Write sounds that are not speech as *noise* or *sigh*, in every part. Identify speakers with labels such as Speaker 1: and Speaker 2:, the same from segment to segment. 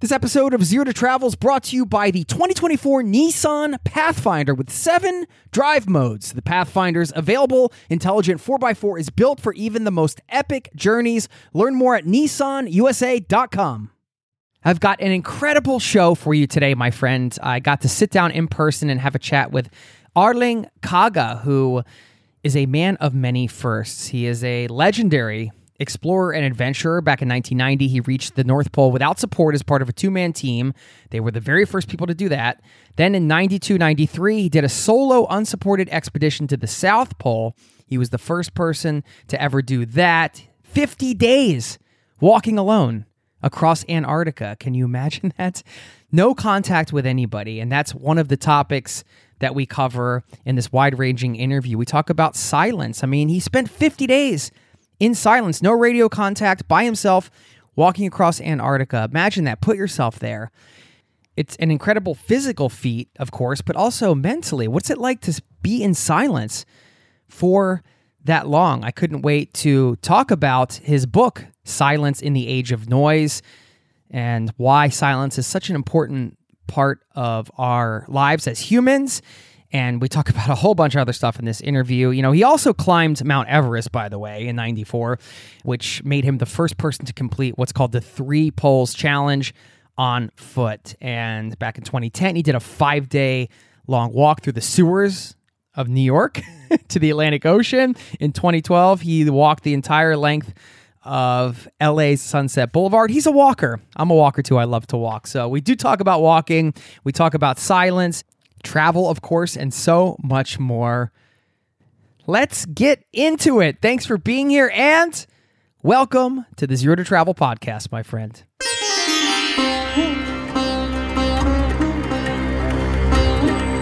Speaker 1: This episode of Zero to Travel is brought to you by the 2024 Nissan Pathfinder with seven drive modes. The Pathfinder's available intelligent 4x4 is built for even the most epic journeys. Learn more at nissanusa.com. I've got an incredible show for you today, my friend. I got to sit down in person and have a chat with Erling Kagge, who is a man of many firsts. He is a legendary explorer and adventurer. Back in 1990, he reached the North Pole without support as part of a two man team. They were the very first people to do that. Then in 92 93, he did a solo unsupported expedition to the South Pole. He was the first person to ever do that. 50 days walking alone across Antarctica. Can you imagine *laughs* that? No contact with anybody. And that's one of the topics that we cover in this wide ranging interview. We talk about silence. I mean, he spent 50 days in silence, no radio contact, by himself, walking across Antarctica. Imagine that. Put yourself there. It's an incredible physical feat, of course, but also mentally. What's it like to be in silence for that long? I couldn't wait to talk about his book, Silence in the Age of Noise, and why silence is such an important part of our lives as humans and we talk *laughs* about a whole bunch of other stuff in this interview. You know, he also climbed Mount Everest, by the way, in 94, which made him the first person to complete what's called the Three Poles Challenge on foot. And back in 2010, he did a five day long walk through the sewers of New York *laughs* to the Atlantic Ocean. In 2012, he walked the entire length of LA's Sunset Boulevard. He's a walker. I'm a walker too. I love to walk. So we do talk about walking. We talk about silence travel, of course, and so much more. Let's get into it. Thanks for being here and welcome to the Zero to Travel podcast, my friend.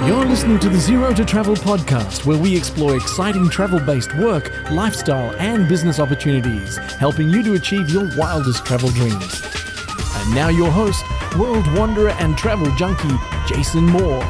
Speaker 2: You're listening to the Zero to Travel podcast, where we explore exciting travel based work, lifestyle, and business opportunities, helping you to achieve your wildest travel dreams. And now, your host, world wanderer and travel junkie, Jason Moore.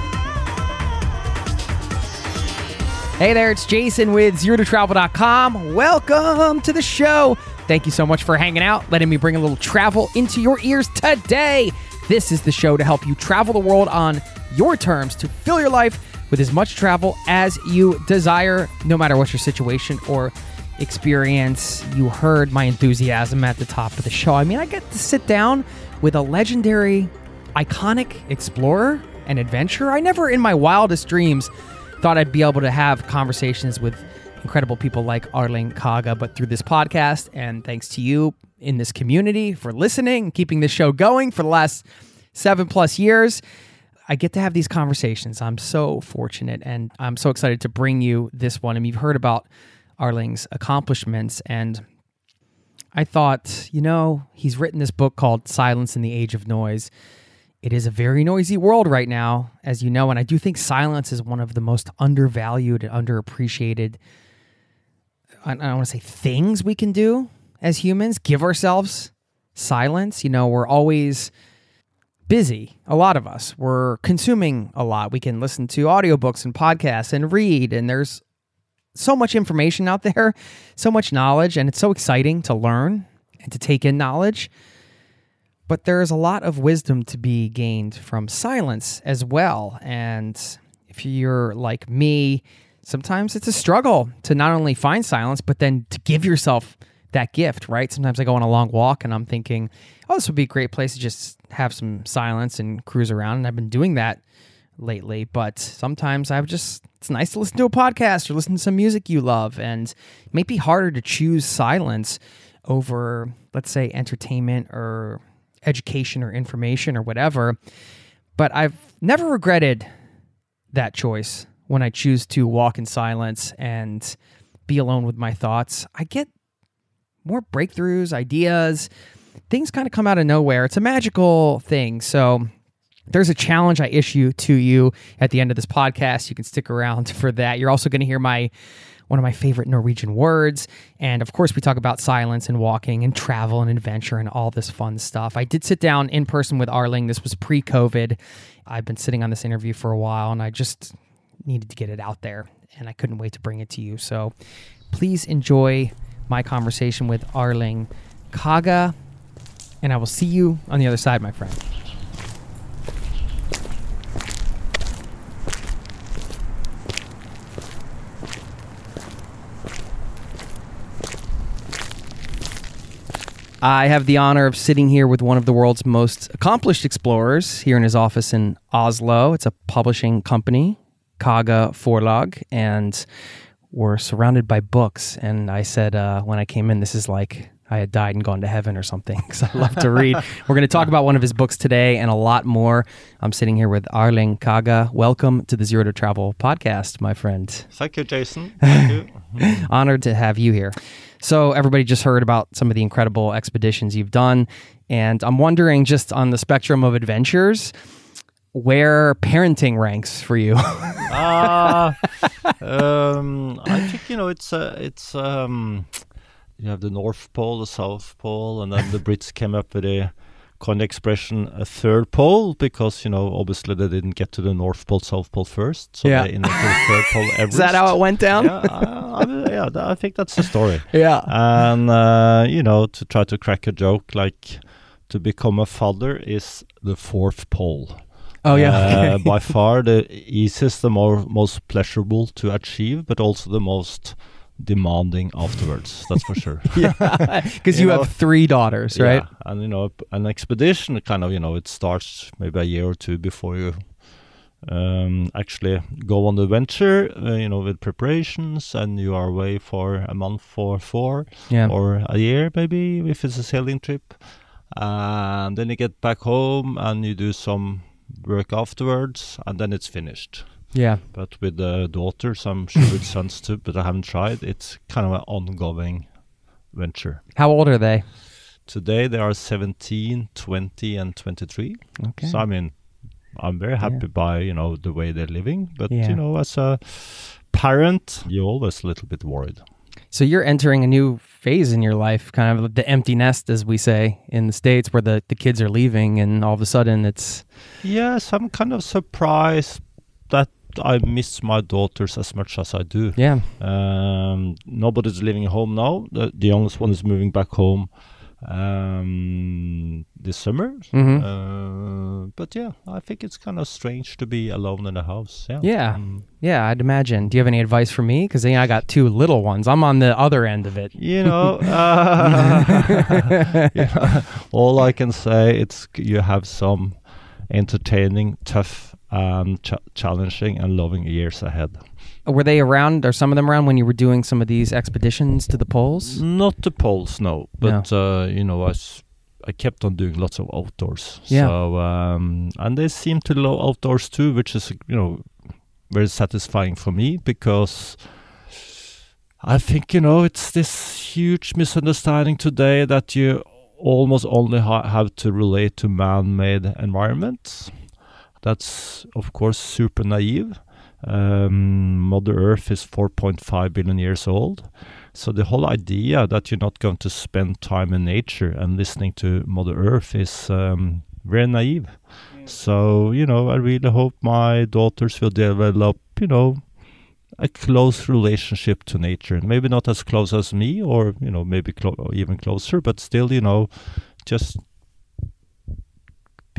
Speaker 1: Hey there, it's Jason with ZeroToTravel.com. Welcome to the show. Thank you so much for hanging out, letting me bring a little travel into your ears today. This is the show to help you travel the world on your terms to fill your life with as much travel as you desire, no matter what your situation or experience. You heard my enthusiasm at the top of the show. I mean, I get to sit down with a legendary, iconic explorer and adventurer. I never in my wildest dreams thought I'd be able to have conversations with incredible people like Erling Kagge, but through this podcast, and thanks to you in this community for listening, keeping this show going for the last seven plus years. I get to have these conversations. I'm so fortunate and I'm so excited to bring you this one. I mean, you've heard about Erling's accomplishments, and I thought, you know, he's written this book called Silence in the Age of Noise. It is a very noisy world right now, as you know, and I do think silence is one of the most undervalued and underappreciated. I don't want to say things we can do as humans. Give ourselves silence. You know, we're always busy. A lot of us. We're consuming a lot. We can listen to audiobooks and podcasts and read, and there's so much information out *laughs* there, so much knowledge, and it's so exciting to learn and to take in knowledge. But there's a lot of wisdom to be gained from silence as well. And if you're like me, sometimes it's a struggle to not only find silence, but then to give yourself that gift, right? Sometimes I go on a long walk and I'm thinking, oh, this would be a great place to just have some silence and cruise around. And I've been doing that lately, but sometimes I've just, it's nice to listen to a podcast or listen to some music you love. And it may be harder to choose silence over, let's say, entertainment or education or information or whatever. But I've never regretted that choice when I choose to walk in silence and be alone with my thoughts. I get more breakthroughs, ideas, things kind of come out of nowhere. It's a magical thing. So, there's a challenge I issue to you at the end of this podcast. You can stick around *laughs* for that. You're also going to hear my one of my favorite Norwegian words. And of course, we talk about silence and walking and travel and adventure and all this fun stuff. I did sit down in person with Erling. This was pre COVID. I've been sitting on this interview for a while and I just needed to get it out there and I couldn't wait to bring it to you. So please enjoy my conversation with Erling Kagge. And I will see you on the other side, my friend. I have the honor of sitting here with one of the world's most accomplished explorers here in his office in Oslo. It's a publishing company, Kagge Forlag, and we're surrounded by books. And I said uh, when I came in, this is like I had died and gone to heaven or something *laughs* because I love to read. We're going to talk about one of his books today and a lot more. I'm sitting here with Erling Kagge. Welcome to the Zero to Travel podcast, my friend.
Speaker 3: Thank you, Jason. *laughs* Thank
Speaker 1: you. *laughs* Honored to have you here. So, everybody just heard about some of the incredible expeditions you've done. And I'm wondering, just on the spectrum of adventures, where parenting ranks for you?
Speaker 3: uh, *laughs* um, I think, you know, it's, uh, it's, um, you have the North Pole, the South Pole, and then the Brits came up with a kind of expression a third pole because you know obviously they didn't get to the North Pole, South Pole first, so
Speaker 1: yeah.
Speaker 3: they invented third pole. *laughs* Everest.
Speaker 1: Is that how it went down?
Speaker 3: Yeah, I, I, yeah, I think that's the story. *laughs*
Speaker 1: yeah,
Speaker 3: and uh, you know to try to crack a joke like to become a father is the fourth pole.
Speaker 1: Oh yeah,
Speaker 3: uh, *laughs* by far the easiest, the more most pleasurable to achieve, but also the most demanding afterwards. That's for sure. *laughs*
Speaker 1: yeah, *laughs* because you, you know, have three daughters, right?
Speaker 3: Yeah, and you know, an expedition kind of you know it starts maybe a year or two before you um, actually go on the venture. Uh, you know, with preparations, and you are away for a month or four,
Speaker 1: yeah.
Speaker 3: or a year maybe if it's a sailing trip. And then you get back home and you do some work afterwards, and then it's finished.
Speaker 1: Yeah.
Speaker 3: But with the daughters, I'm sure with *laughs* sons too, but I haven't tried. It's kind of an ongoing venture.
Speaker 1: How old are they?
Speaker 3: Today they are 17, 20, and 23.
Speaker 1: Okay.
Speaker 3: So, I mean, I'm very happy yeah. by, you know, the way they're living. But,
Speaker 1: yeah.
Speaker 3: you know, as a parent, you're always a little bit worried.
Speaker 1: So you're entering a new phase in your life, kind of the empty nest, as we say in the States, where the, the kids are leaving and all of a sudden it's...
Speaker 3: Yes, I'm kind of surprised that I miss my daughters as much as I do.
Speaker 1: Yeah.
Speaker 3: Um, nobody's living home now. The, the youngest one is moving back home um, this summer.
Speaker 1: Mm-hmm.
Speaker 3: Uh, but yeah, I think it's kind of strange to be alone in the house. Yeah.
Speaker 1: Yeah.
Speaker 3: Um,
Speaker 1: yeah, I'd imagine. Do you have any advice for me? Because I got two little ones. I'm on the other end of it.
Speaker 3: You know, *laughs* uh, *laughs* you know all I can say it's you have some entertaining, tough um, ch- challenging and loving years ahead.
Speaker 1: Were they around, or some of them around, when you were doing some of these expeditions to the poles?
Speaker 3: Not the poles, no. But no. Uh, you know, I, I kept on doing lots of outdoors.
Speaker 1: Yeah.
Speaker 3: So um, and they seem to love outdoors too, which is you know very satisfying for me because. I think you know it's this huge misunderstanding today that you almost only ha- have to relate to man-made environments that's, of course, super naive. Um, Mother Earth is 4.5 billion years old. So the whole idea that you're not going to spend time in nature and listening to Mother Earth is um, very naive. Mm. So, you know, I really hope my daughters will develop, you know, a close relationship to nature. Maybe not as close as me, or, you know, maybe clo- even closer, but still, you know, just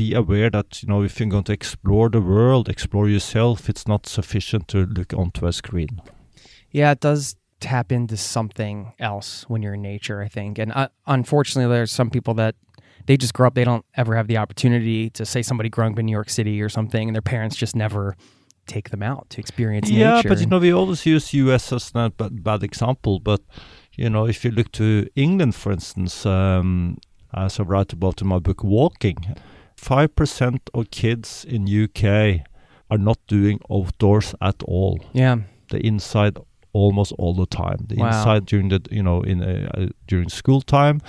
Speaker 3: be aware that you know if you're going to explore the world, explore yourself, it's not sufficient to look onto a screen.
Speaker 1: Yeah, it does tap into something else when you're in nature, I think. And uh, unfortunately, there's some people that they just grow up. They don't ever have the opportunity to say somebody growing up in New York City or something, and their parents just never take them out to experience nature.
Speaker 3: yeah,
Speaker 1: nature.
Speaker 3: but you know, we always use US as a bad, bad example. But you know, if you look to England, for instance, um, as I write about in my book, Walking, five percent of kids in UK are not doing outdoors at all.
Speaker 1: yeah,
Speaker 3: The inside almost all the time. The
Speaker 1: Wow.
Speaker 3: inside during the you know in uh, uh, during school time,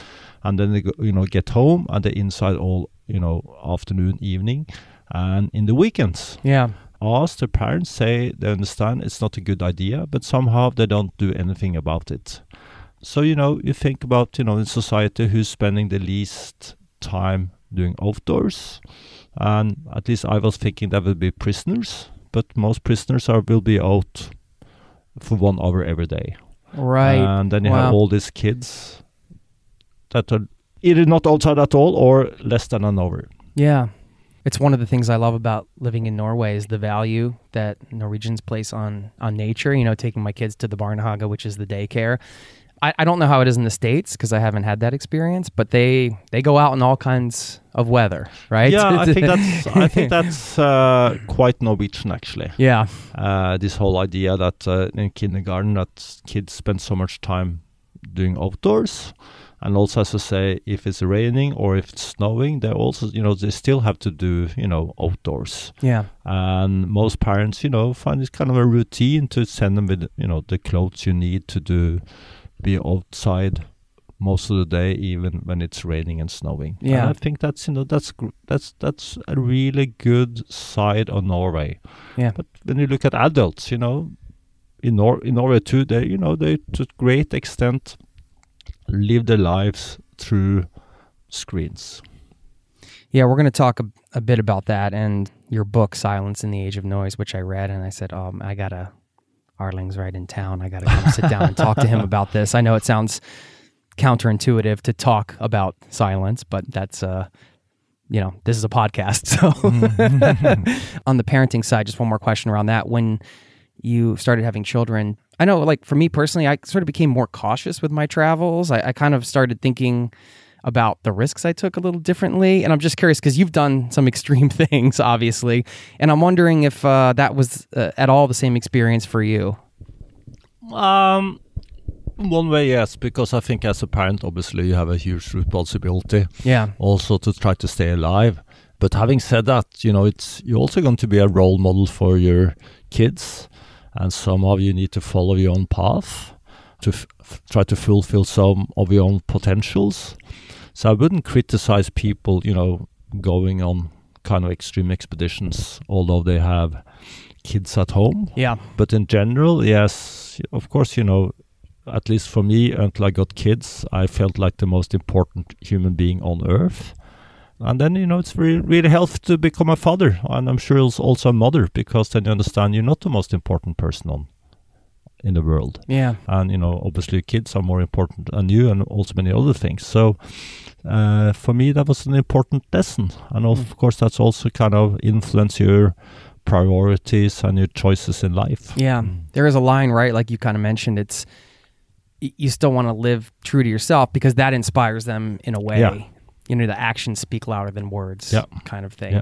Speaker 3: and then they go, you know get home and the inside all you know afternoon, evening, and in the weekends
Speaker 1: yeah,
Speaker 3: ask the parents say they understand it's not a good idea but somehow they don't do anything about it so you know you think about you know in society who's spending the least time doing outdoors and at least i was thinking that would be prisoners but most prisoners are will be out for one hour every day
Speaker 1: right.
Speaker 3: and then you have all these kids that are either not outside at all or less than an hour
Speaker 1: Yeah. It's one of the things I love about living in Norway is the value that Norwegians place on on nature. You know, taking my kids to the Barnehage, which is the daycare. I, I don't know how it is in the states because I haven't had that experience, but they they go out in all kinds of weather, right?
Speaker 3: yeah i think that's *laughs* i think that's uh, quite norwegian actually.
Speaker 1: Yeah,
Speaker 3: uh, this whole idea that uh, in kindergarten that kids spend so much time doing outdoors and also as I say if it's raining or if it's snowing they also you know they still have to do you know outdoors.
Speaker 1: Yeah,
Speaker 3: and most parents you know find it kind of a routine to send them with you know the clothes you need to do be outside most of the day even when it's raining and snowing
Speaker 1: Yeah.
Speaker 3: and i think that's you know that's that's that's a really good side of norway
Speaker 1: Yeah.
Speaker 3: but when you look at adults you know in Nor- in norway too they you know they to great extent live their lives through screens
Speaker 1: yeah. We're going to talk a, a bit about that and your book, Silence in the Age of Noise, which I read, and I said, "Oh, I gotta." Erling's right in town. I got to come sit down and talk to him about this. I know it sounds counterintuitive to talk about silence, but that's uh you know, this is a podcast. *laughs* So *laughs* on the parenting side, just one more question around that. When you started having children, I know like for me personally, I sort of became more cautious with my travels. I, I kind of started thinking about the risks I took a little differently. And I'm just curious because you've done some *laughs* extreme things, obviously. And I'm wondering if uh, that was uh, at all the same experience for you.
Speaker 3: Um, one way, yes, because I think as a parent, obviously, you have a huge responsibility
Speaker 1: Yeah.
Speaker 3: also to try to stay alive. But having said that, you know, it's you're also going to be a role model for your kids, and somehow you need to follow your own path to f- f- try to fulfill some of your own potentials. So I wouldn't criticize people, you know, going on kind of extreme expeditions, although they have kids at home
Speaker 1: Yeah.
Speaker 3: but in general, yes, of course, you know, at least for me, until I got kids, I felt like the most important human being on earth. And then, you know, it's really, really healthy to become a father. And I'm sure it's also a mother because then you understand you're not the most important person on in the world.
Speaker 1: Yeah.
Speaker 3: And, you know, obviously kids are more important than you and also many other things. So uh, for me, that was an important lesson. And of
Speaker 1: Mm.
Speaker 3: course, that's also kind of influence your priorities and your choices in life.
Speaker 1: Yeah. There is a line, right? Like you kind of mentioned, it's you still want to live true to yourself because that inspires them in a way.
Speaker 3: Yeah.
Speaker 1: You know, the actions speak louder than words,
Speaker 3: Yeah.
Speaker 1: kind of thing.
Speaker 3: Yeah.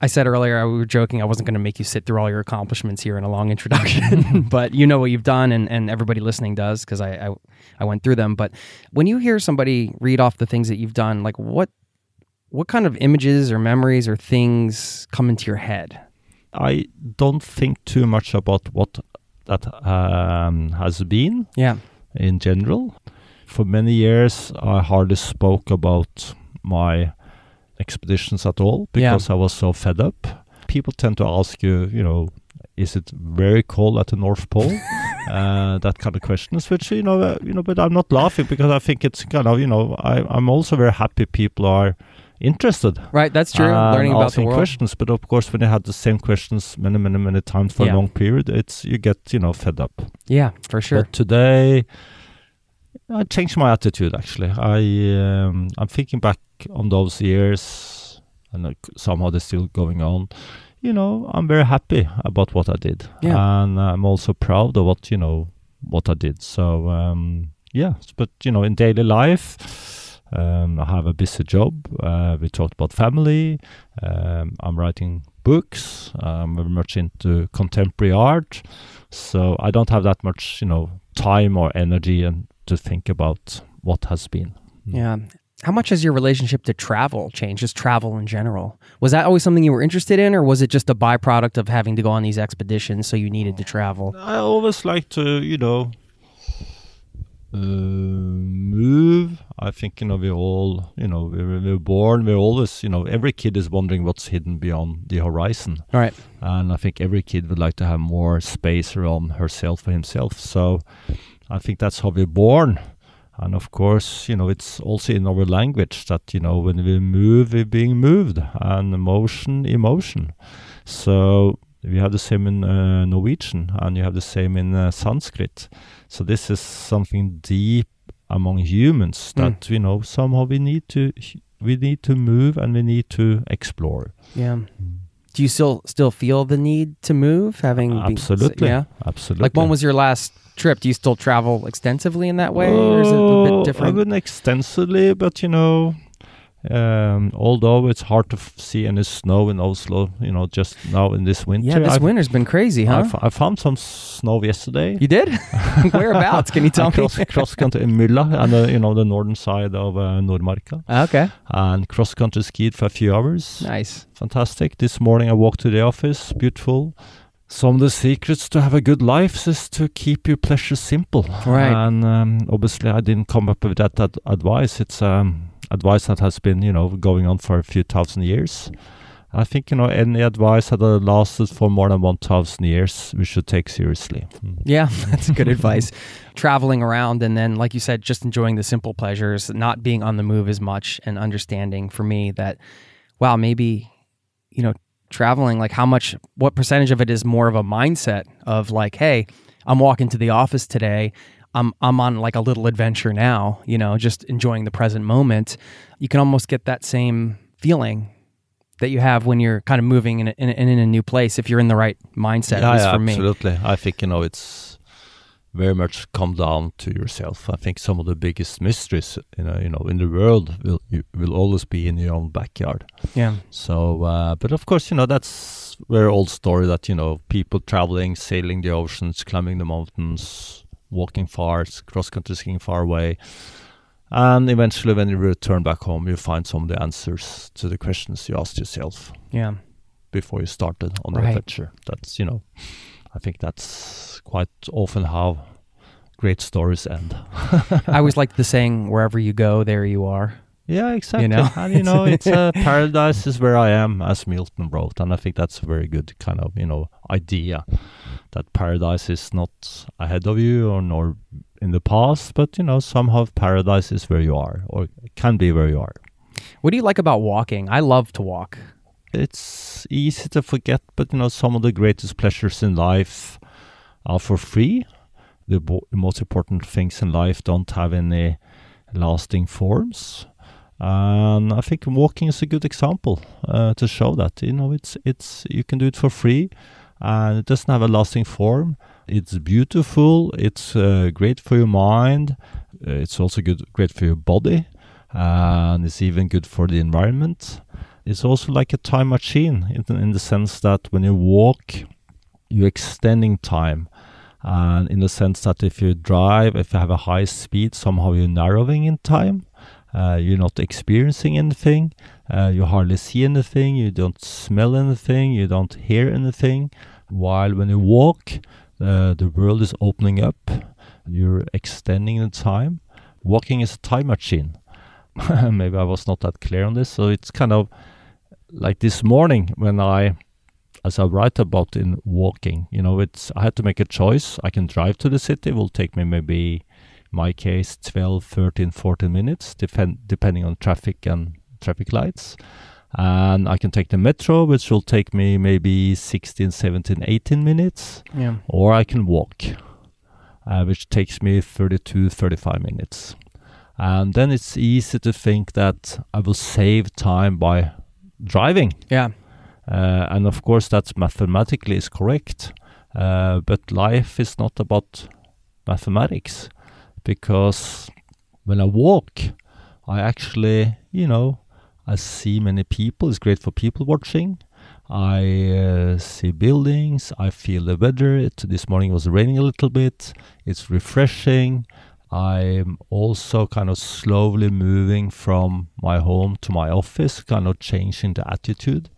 Speaker 1: I said earlier, we were joking, I wasn't going to make you sit through all your accomplishments here in a long introduction, *laughs* *laughs* but you know what you've done, and, and everybody listening does because I, I I went through them. But when you hear somebody read off the things that you've done, like what what kind of images or memories or things come into your head?
Speaker 3: I don't think too much about what that um, has been
Speaker 1: Yeah.
Speaker 3: in general. For many years, I hardly spoke about my expeditions at all
Speaker 1: Yeah.
Speaker 3: because I was so fed up. People tend to ask you, you know, is it very cold at the North Pole? *laughs* uh, that kind of questions, which you know, uh, you know, but I'm not laughing because I think it's kind of, you know, I, I'm also very happy people are interested
Speaker 1: Right. That's true.
Speaker 3: and
Speaker 1: Learning about the world.
Speaker 3: questions. But of course, when you had the same questions many, many, many times for
Speaker 1: Yeah.
Speaker 3: a long period, it's you get you know fed up.
Speaker 1: Yeah, for sure.
Speaker 3: But today, I changed my attitude. Actually, I um, I'm thinking back on those years, and somehow they're still going on. You know, I'm very happy about what I did,
Speaker 1: Yeah.
Speaker 3: and I'm also proud of what you know what I did. So um, yeah, but you know, in daily life. Um, I have a busy job. Uh, we talked about family. Um, I'm writing books. I'm very much into contemporary art, so I don't have that much, you know, time or energy and to think about what has been.
Speaker 1: Yeah. How much has your relationship to travel changed, just travel in general? Was that always something you were interested in, or was it just a byproduct of having to go on these expeditions so you needed to travel?
Speaker 3: I always like to, you know, uh, move. I think, you know, we all, you know, we're, we're born, we're always, you know, every kid is wondering what's hidden beyond the horizon.
Speaker 1: All right.
Speaker 3: And I think every kid would like to have more space around herself or himself. So I think that's how we're born. And of course, you know, it's also in our language that, you know, when we move, we're being moved, and emotion, emotion. So we have the same in uh, Norwegian, and you have the same in uh, Sanskrit. So this is something deep among humans that
Speaker 1: Mm.
Speaker 3: you know somehow we need to we need to move and we need to explore.
Speaker 1: Yeah. Do you still still feel the need to move, having been-
Speaker 3: Absolutely,
Speaker 1: yeah.
Speaker 3: absolutely.
Speaker 1: Like when was your last trip? Do you still travel extensively in that way, or is it a
Speaker 3: Oh,
Speaker 1: bit
Speaker 3: I
Speaker 1: different?
Speaker 3: wouldn't extensively, but you know, um, although it's hard to f- see any snow in Oslo, you know, just now in this winter.
Speaker 1: yeah, this
Speaker 3: I've-
Speaker 1: winter's been crazy,
Speaker 3: I
Speaker 1: huh?
Speaker 3: f- I found some snow yesterday.
Speaker 1: you did? *laughs* Whereabouts? Can you tell
Speaker 3: I
Speaker 1: me?
Speaker 3: cross, cross country in Mylla, and uh, you know the northern side of uh, Nordmarka,
Speaker 1: okay,
Speaker 3: and cross country skied for a few hours.
Speaker 1: nice.
Speaker 3: Fantastic. This morning I walked to the office. Beautiful. Some of the secrets to have a good life is to keep your pleasure simple.
Speaker 1: Right.
Speaker 3: And um, obviously, I didn't come up with that ad- advice. It's um, advice that has been, you know, going on for a few thousand years. I think, you know, any advice that lasted for more than 1,000 years, we should take seriously. Mm.
Speaker 1: Yeah, *laughs* that's good advice. Traveling around and then, like you said, just enjoying the simple pleasures, not being on the move as much, and understanding for me that, wow, maybe, you know, traveling, like how much, what percentage of it is more of a mindset of like, hey, I'm walking to the office today. I'm I'm on like a little adventure now, you know, just enjoying the present moment. You can almost get that same feeling that you have when you're kind of moving in a, in, a, in a new place if you're in the right mindset. for me.
Speaker 3: absolutely. I think, you know, it's very much come down to yourself. I think some of the biggest mysteries, you know, you know, in the world will you, will always be in your own backyard.
Speaker 1: Yeah.
Speaker 3: So, uh, but of course, you know, that's very old story that, you know, people traveling, sailing the oceans, climbing the mountains, walking far, cross country skiing far away. And eventually, when you return back home, you find some of the answers to the questions you asked yourself
Speaker 1: Yeah.
Speaker 3: before you started on the
Speaker 1: Right.
Speaker 3: adventure. That's, you know, I think that's quite often how great stories end. *laughs*
Speaker 1: I always like the saying, wherever you go, there you are.
Speaker 3: Yeah, exactly.
Speaker 1: know? *laughs*
Speaker 3: and you know, it's uh, *laughs* paradise is where I am, as Milton wrote, and I think that's a very good kind of you know idea that paradise is not ahead of you or nor in the past, but you know somehow paradise is where you are or can be where you are.
Speaker 1: What do you like about walking? I love to walk.
Speaker 3: It's easy to forget, but you know some of the greatest pleasures in life are for free. The bo- most important things in life don't have any lasting forms. And I think walking is a good example uh, to show that you know it's it's you can do it for free, and it doesn't have a lasting form. It's beautiful. It's uh, great for your mind. Uh, it's also good, great for your body, and it's even good for the environment. It's also like a time machine in the, in the sense that when you walk, you're extending time, and in the sense that if you drive, if you have a high speed, somehow you're narrowing in time. Uh, you're not experiencing anything. Uh, you hardly see anything. You don't smell anything. You don't hear anything. While when you walk, uh, the world is opening up. You're extending the time. Walking is a time machine. *laughs* Maybe I was not that clear on this. So it's kind of like this morning when I, as I write about in walking, you know, it's I had to make a choice. I can drive to the city. It will take me maybe my case 12 13 14 minutes depend, depending on traffic and traffic lights. And i can take the metro which will take me maybe 16 17 18 minutes.
Speaker 1: Yeah.
Speaker 3: or i can walk uh, which takes me 32 35 minutes. And then it's easy to think that i will save time by driving.
Speaker 1: Yeah.
Speaker 3: uh, and of course that's mathematically is correct. Uh, but life is not about mathematics because when I walk, I actually, you know, I see many people. It's great for people watching. I uh, see buildings. I feel the weather. It, this morning was raining a little bit. It's refreshing. I'm also kind of slowly moving from my home to my office, kind of changing the attitude.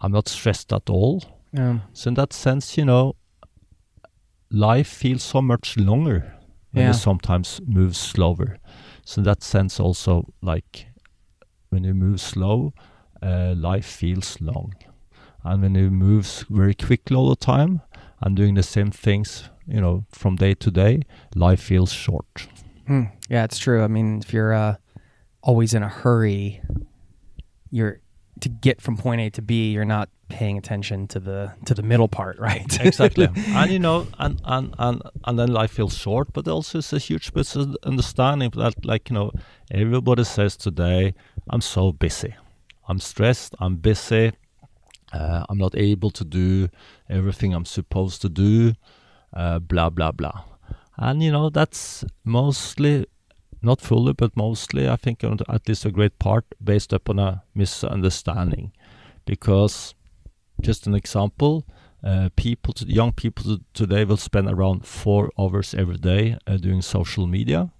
Speaker 3: I'm not stressed at all.
Speaker 1: Yeah.
Speaker 3: So in that sense, you know, life feels so much longer when
Speaker 1: Yeah.
Speaker 3: you sometimes move slower. So in that sense, also like when you move slow, uh, life feels long, and when you move very quickly all the time and doing the same things, you know, from day to day, life feels short.
Speaker 1: Hmm. Yeah, it's true. I mean, if you're uh, always in a hurry, you're to get from point A to B. You're not paying attention to the to the middle part, *laughs* right?
Speaker 3: exactly. *laughs* And you know and, and and and then life feels short but also it's a huge misunderstanding that like you know everybody says today i'm so busy. I'm stressed. I'm busy. Uh, i'm not able to do everything i'm supposed to do uh, blah blah blah. And you know that's mostly not fully but mostly i think at least a great part based upon a misunderstanding. Because just an example, uh, people, to, young people to, today will spend around four hours every day uh, doing social media,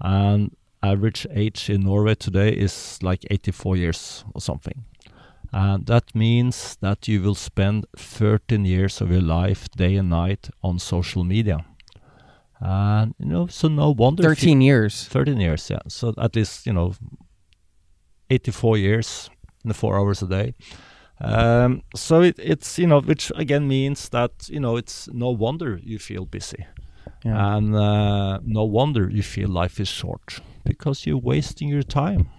Speaker 3: and average age in Norway today is like 84 years or something. And that means that you will spend 13 years of your life, day and night, on social media. And you know, so no wonder. if you-
Speaker 1: Thirteen years.
Speaker 3: 13 years, yeah. So at least, you know, 84 years in the four hours a day. Um, so it, it's, you know, which again means that, you know, it's no wonder you feel busy.
Speaker 1: Yeah.
Speaker 3: And uh, no wonder you feel life is short because you're wasting your time.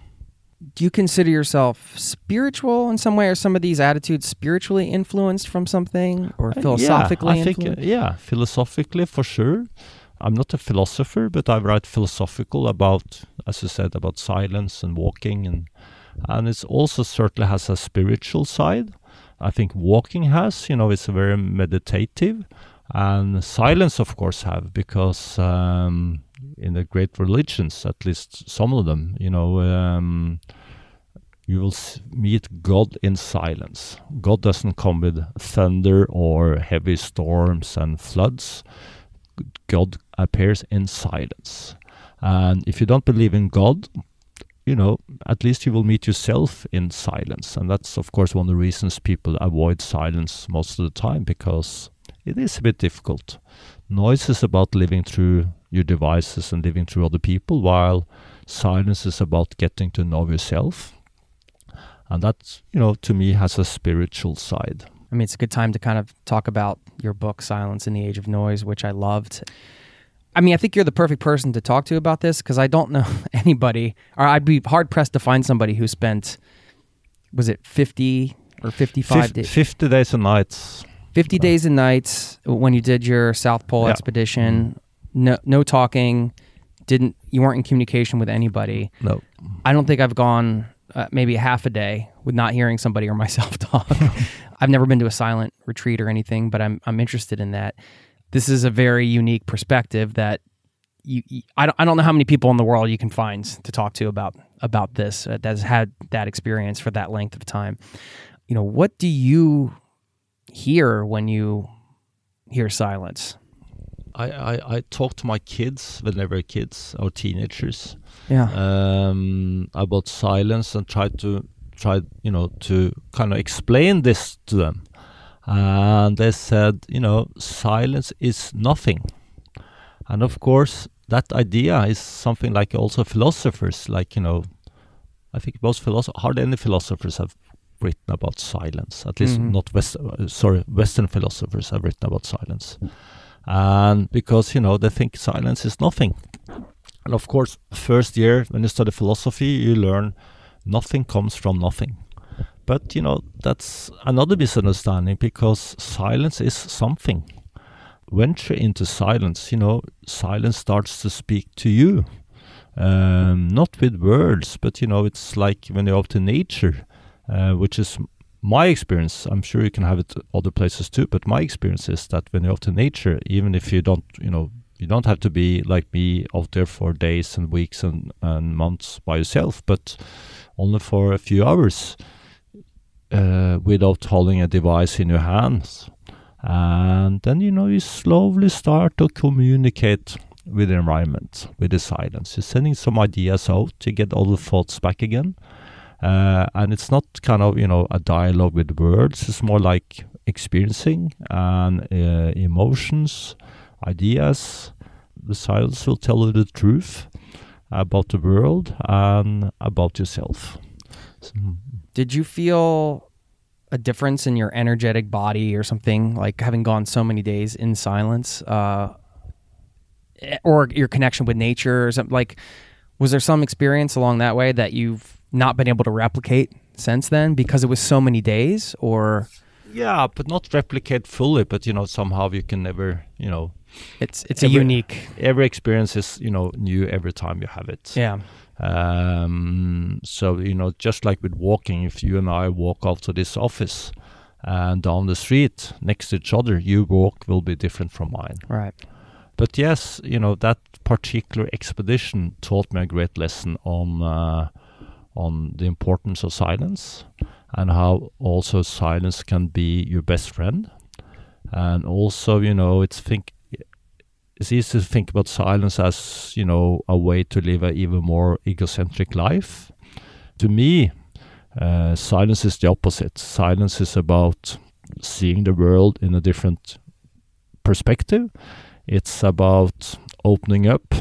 Speaker 1: Do you consider yourself spiritual in some way? Are some of these attitudes spiritually influenced from something, or
Speaker 3: Uh,
Speaker 1: philosophically
Speaker 3: yeah, I think, uh, yeah, philosophically for sure. I'm not a philosopher, but I write philosophical about, as you said, about silence and walking, and and it also certainly has a spiritual side. I think walking has, you know, it's very meditative, and silence, of course, have because um, in the great religions, at least some of them, you know. Um, you will meet God in silence. God doesn't come with thunder or heavy storms and floods. God appears in silence. And if you don't believe in God, you know, at least you will meet yourself in silence. And that's, of course, one of the reasons people avoid silence most of the time because it is a bit difficult. Noise is about living through your devices and living through other people, while silence is about getting to know yourself. And that, you know, to me has a spiritual side.
Speaker 1: I mean, it's a good time to kind of talk about your book, Silence in the Age of Noise, which I loved. I mean, I think you're the perfect person to talk to about this because I don't know *laughs* anybody, or I'd be hard pressed to find somebody who spent, was it 50 or 55
Speaker 3: Fif-
Speaker 1: days?
Speaker 3: 50 days and nights.
Speaker 1: 50 days and nights when you did your South Pole
Speaker 3: Yeah.
Speaker 1: expedition. No, no talking. Didn't you weren't in communication with anybody?
Speaker 3: No.
Speaker 1: I don't think I've gone uh, maybe half a day with not hearing somebody or *laughs* myself talk. *laughs* I've never been to a silent retreat or anything, but I'm I'm interested in that. This is a very unique perspective that you, I don't I don't know how many people in the world you can find to talk to about about this uh, that has had that experience for that length of time. You know, what do you hear when you hear silence?
Speaker 3: I, I, I talk to my kids when they were kids or teenagers
Speaker 1: Yeah.
Speaker 3: um, about silence and try to try you know to kind of explain this to them and they said you know silence is nothing. And of course that idea is something like also philosophers like you know i think most philosophers hardly any philosophers have written about silence at least
Speaker 1: Mhm.
Speaker 3: not west uh, sorry western philosophers have written about silence. And because you know they think silence is nothing. And of course first year when you study philosophy you learn nothing comes from nothing but you know that's another misunderstanding because silence is something. Venture into silence you know silence starts to speak to you. Um, not with words but you know it's like when you're out to nature uh, which is my experience. I'm sure you can have it other places too but my experience is that when you're out to nature even if you don't you know You don't have to be like me out there for days and weeks and, and months by yourself, but only for a few hours uh, without holding a device in your hands. And then, you know, you slowly start to communicate with the environment, with the silence. You're sending some ideas out to get all the thoughts back again. Uh, and it's not kind of, you know, a dialogue with words. It's more like experiencing and uh, emotions, ideas. The silence will tell you the truth about the world and about yourself. So,
Speaker 1: Did you feel a difference in your energetic body or something like having gone so many days in silence, uh, eh, or your connection with nature or something? Like, was there some experience along that way that you've not been able to replicate since then because it was so many days, or
Speaker 3: yeah, but not replicate fully. But you know, somehow you can never, you know,
Speaker 1: it's it's a unique,
Speaker 3: every experience is you know new every time you have it.
Speaker 1: yeah,
Speaker 3: Um, so you know, just like with walking, if you and I walk out to this office and down the street next to each other, your walk will be different from mine.
Speaker 1: right,
Speaker 3: But yes, you know that particular expedition taught me a great lesson on uh, on the importance of silence and how also silence can be your best friend. And also, you know, it's think it's easy to think about silence as you know a way to live an even more egocentric life. To me, uh, silence is the opposite. Silence is about seeing the world in a different perspective. It's about opening up.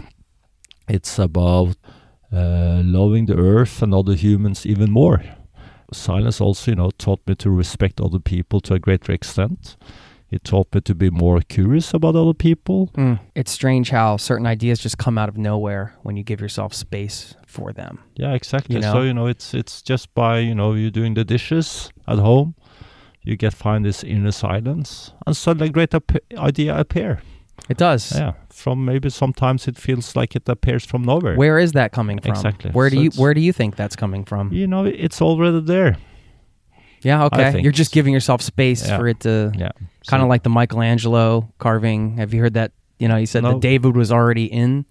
Speaker 3: It's about uh, loving the earth and other humans even more. Silence also, you know, taught me to respect other people to a greater extent. It taught me to be more curious about other people.
Speaker 1: Mm. It's strange how certain ideas just come out of nowhere when you give yourself space for them.
Speaker 3: Yeah, exactly.
Speaker 1: You know?
Speaker 3: So you know, it's it's just by you know you doing the dishes at home, you get find this inner silence, and suddenly a great ap- idea appear.
Speaker 1: It does.
Speaker 3: Yeah, from maybe sometimes it feels like it appears from nowhere.
Speaker 1: Where is that coming from?
Speaker 3: Exactly.
Speaker 1: Where do
Speaker 3: So
Speaker 1: you Where do you think that's coming from?
Speaker 3: You know, it's already there.
Speaker 1: Yeah. Okay. You're just giving yourself space
Speaker 3: Yeah.
Speaker 1: for it to
Speaker 3: Yeah,
Speaker 1: kind of
Speaker 3: So-
Speaker 1: like the Michelangelo carving. Have you heard that? You know, he said
Speaker 3: No.
Speaker 1: that David was already in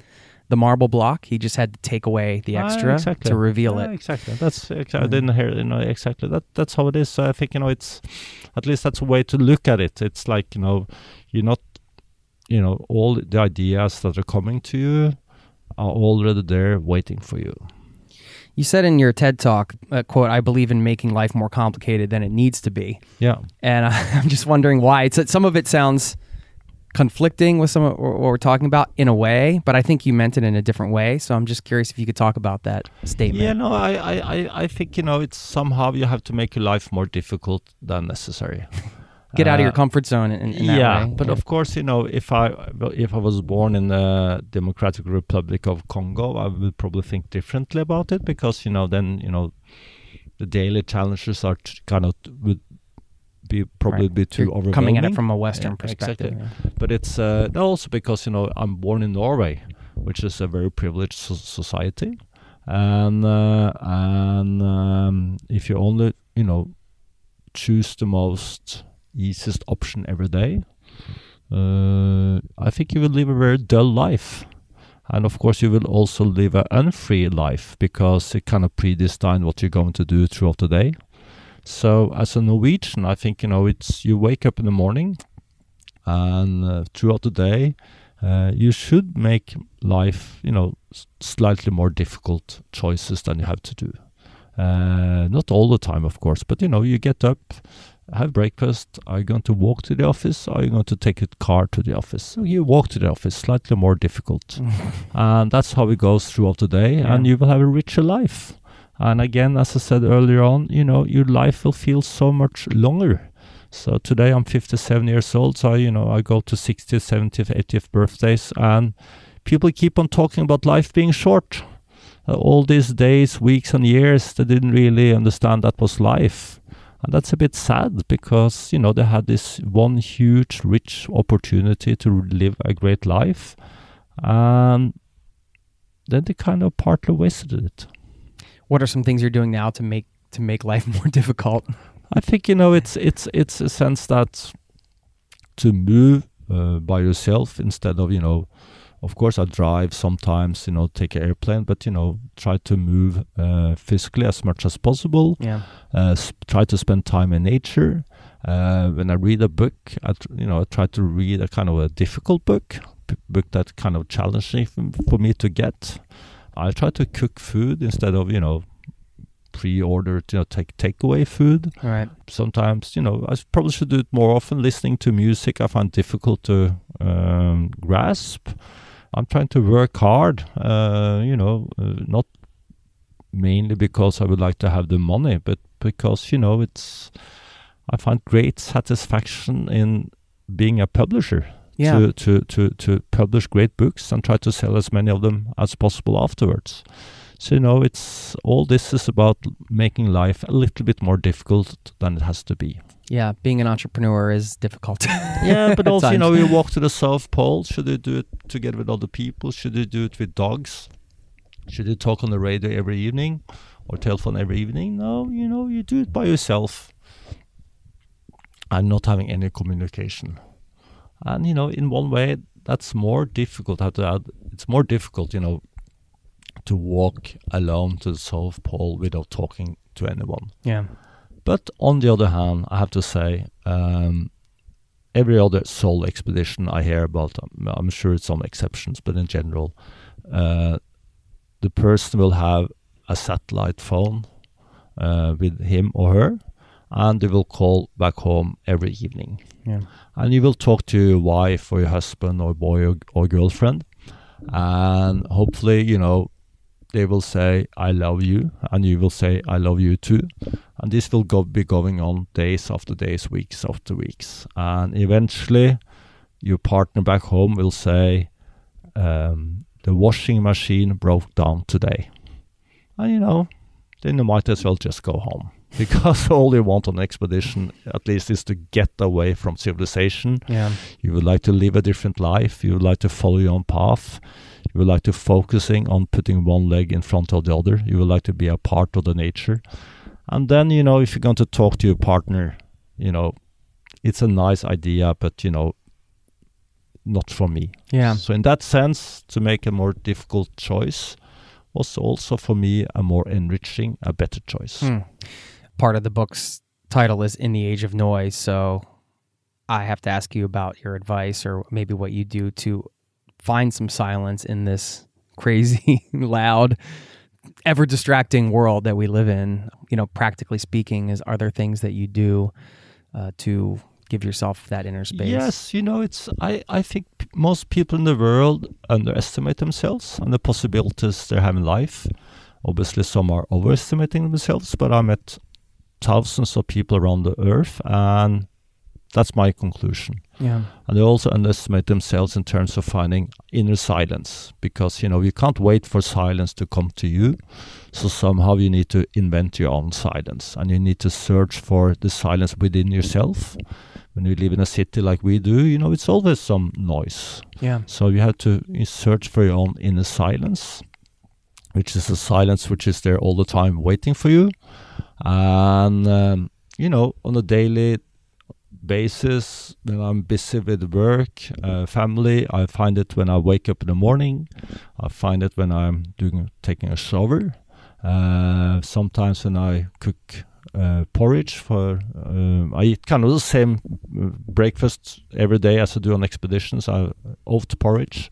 Speaker 1: the marble block. He just had to take away the
Speaker 3: Ah,
Speaker 1: extra
Speaker 3: exactly.
Speaker 1: to reveal
Speaker 3: Ah,
Speaker 1: it.
Speaker 3: Exactly. That's ex- I
Speaker 1: Mm.
Speaker 3: didn't hear. You know exactly. That that's how it is. So I think you know it's at least that's a way to look at it. It's like you know you're not you know all the ideas that are coming to you are already there waiting for you.
Speaker 1: You said in your TED talk, uh, "quote I believe in making life more complicated than it needs to be,"
Speaker 3: Yeah.
Speaker 1: and *laughs* I'm just wondering why. It's some of it sounds conflicting with some of what we're talking about in a way, but I think you meant it in a different way. So I'm just curious if you could talk about that statement.
Speaker 3: Yeah, no, I, I, I, I think you know it's somehow you have to make your life more difficult than necessary. *laughs*
Speaker 1: Get out of your
Speaker 3: Uh,
Speaker 1: comfort zone in, in that
Speaker 3: yeah,
Speaker 1: way.
Speaker 3: but of course, you know, if I if I was born in the Democratic Republic of Congo, I would probably think differently about it because you know then you know the daily challenges are t- kind of would be probably
Speaker 1: Right.
Speaker 3: be too
Speaker 1: You're
Speaker 3: overwhelming.
Speaker 1: coming at it from a Western
Speaker 3: Yeah,
Speaker 1: perspective.
Speaker 3: exactly. but it's uh, also because you know I'm born in Norway, which is a very privileged so- society, and uh, and um, if you only you know choose the most easiest option every day, uh, I think you will live a very dull life. And of course, you will also live an unfree life because it kind of predestine what you're going to do throughout the day. So, as a Norwegian, I think you know it's you wake up in the morning, and uh, throughout the day, uh, you should make life you know slightly more difficult choices than you have to do. Uh, not all the time, of course, but you know, you get up, have breakfast. Are you going to walk to the office? Are you going to take a car to the office? So you walk to the office, slightly more difficult. *laughs* and that's how it goes throughout the day,
Speaker 1: Yeah.
Speaker 3: and you will have a richer life. And again, as I said earlier on, you know, your life will feel so much longer. So today I'm 57 years old, so you know, I go to 60th, 70th, 80th birthdays, and people keep on talking about life being short. Uh, all these days, weeks, and years, they didn't really understand that was life. And that's a bit sad because, you know, they had this one huge, rich opportunity to live a great life. And then they kind of partly wasted it.
Speaker 1: What are some things you're doing now to make to make life *laughs* more difficult?
Speaker 3: I think you know it's it's it's a sense that to move uh, by yourself instead of you know of course, I drive sometimes, you know, take an airplane, but you know, try to move uh, physically as much as possible.
Speaker 1: Yeah.
Speaker 3: Uh, try to spend time in nature. Uh, when I read a book, I tr- you know, I try to read a kind of a difficult book, p- book that kind of challenging f- for me to get. I try to cook food instead of you know pre-ordered, you know, take takeaway food.
Speaker 1: All right.
Speaker 3: Sometimes, you know, i probably should do it more often. Listening to music, I find difficult to um, grasp. I'm trying to work hard, uh, you know, uh, not mainly because I would like to have the money, but because, you know, it's, I find great satisfaction in being a publisher.
Speaker 1: Yeah.
Speaker 3: To, to, to, to publish great books and try to sell as many of them as possible afterwards. So, you know, it's all this is about making life a little bit more difficult than it has to be.
Speaker 1: Yeah. Being an entrepreneur is difficult. *laughs*
Speaker 3: Yeah, but also, you know, you walk to the South Pole. Should you do it together with other people? Should you do it with dogs? Should you talk on the radio every evening or telephone every evening? No, you know, you do it by yourself and not having any communication. And, you know, in one way, that's more difficult. To add, it's more difficult, you know, to walk alone to the South Pole without talking to anyone.
Speaker 1: yeah.
Speaker 3: But on the other hand, I have to say, um, every other solo expedition I hear about, um, I'm sure it's some exceptions, but in general, uh, the person will have a satellite phone uh, with him or her, and they will call back home every evening.
Speaker 1: Yeah.
Speaker 3: And you will talk to your wife or your husband or boy or, or girlfriend, and hopefully, you know, they will say, I love you, and you will say, I love you too. And this will go, be going on days after days, weeks after weeks. And eventually, your partner back home will say, um, The washing machine broke down today. And you know, then you might as well just go home. *laughs* Because all you want on an expedition, at least, is to get away from civilization.
Speaker 1: Yeah.
Speaker 3: you would like to live a different life. You would like to follow your own path. You would like to focusing on putting one leg in front of the other. You would like to be a part of the nature. And then you know if you're going to talk to your partner you know it's a nice idea but you know not for me.
Speaker 1: Yeah.
Speaker 3: so in that sense to make a more difficult choice was also for me a more enriching a better choice.
Speaker 1: Hmm. Part of the book's title is In the Age of Noise. So I have to ask you about your advice or maybe what you do to find some silence in this crazy, *laughs* loud, ever distracting world that we live in. You know, practically speaking, is are there things that you do uh, to give yourself that inner space?
Speaker 3: Yes, you know, it's. I, I think p- most people in the world underestimate themselves and the possibilities they have in life. Obviously, some are overestimating themselves, but I met thousands of people around the earth, and that's my conclusion.
Speaker 1: Yeah.
Speaker 3: And they also underestimate themselves in terms of finding inner silence, because you know you can't wait for silence to come to you. So somehow you need to invent your own silence, and you need to search for the silence within yourself. When you live in a city like we do, you know it's always some noise.
Speaker 1: Yeah.
Speaker 3: So you have to search for your own inner silence, which is a silence which is there all the time waiting for you. And, um, you know, on a daily basis, when I'm busy with work, uh, family, I find it when I wake up in the morning. I find it when I'm doing taking a shower. Uh, sometimes when I cook uh, porridge for, um, I eat kind of the same uh, breakfast every day as I do on expeditions. I oat porridge.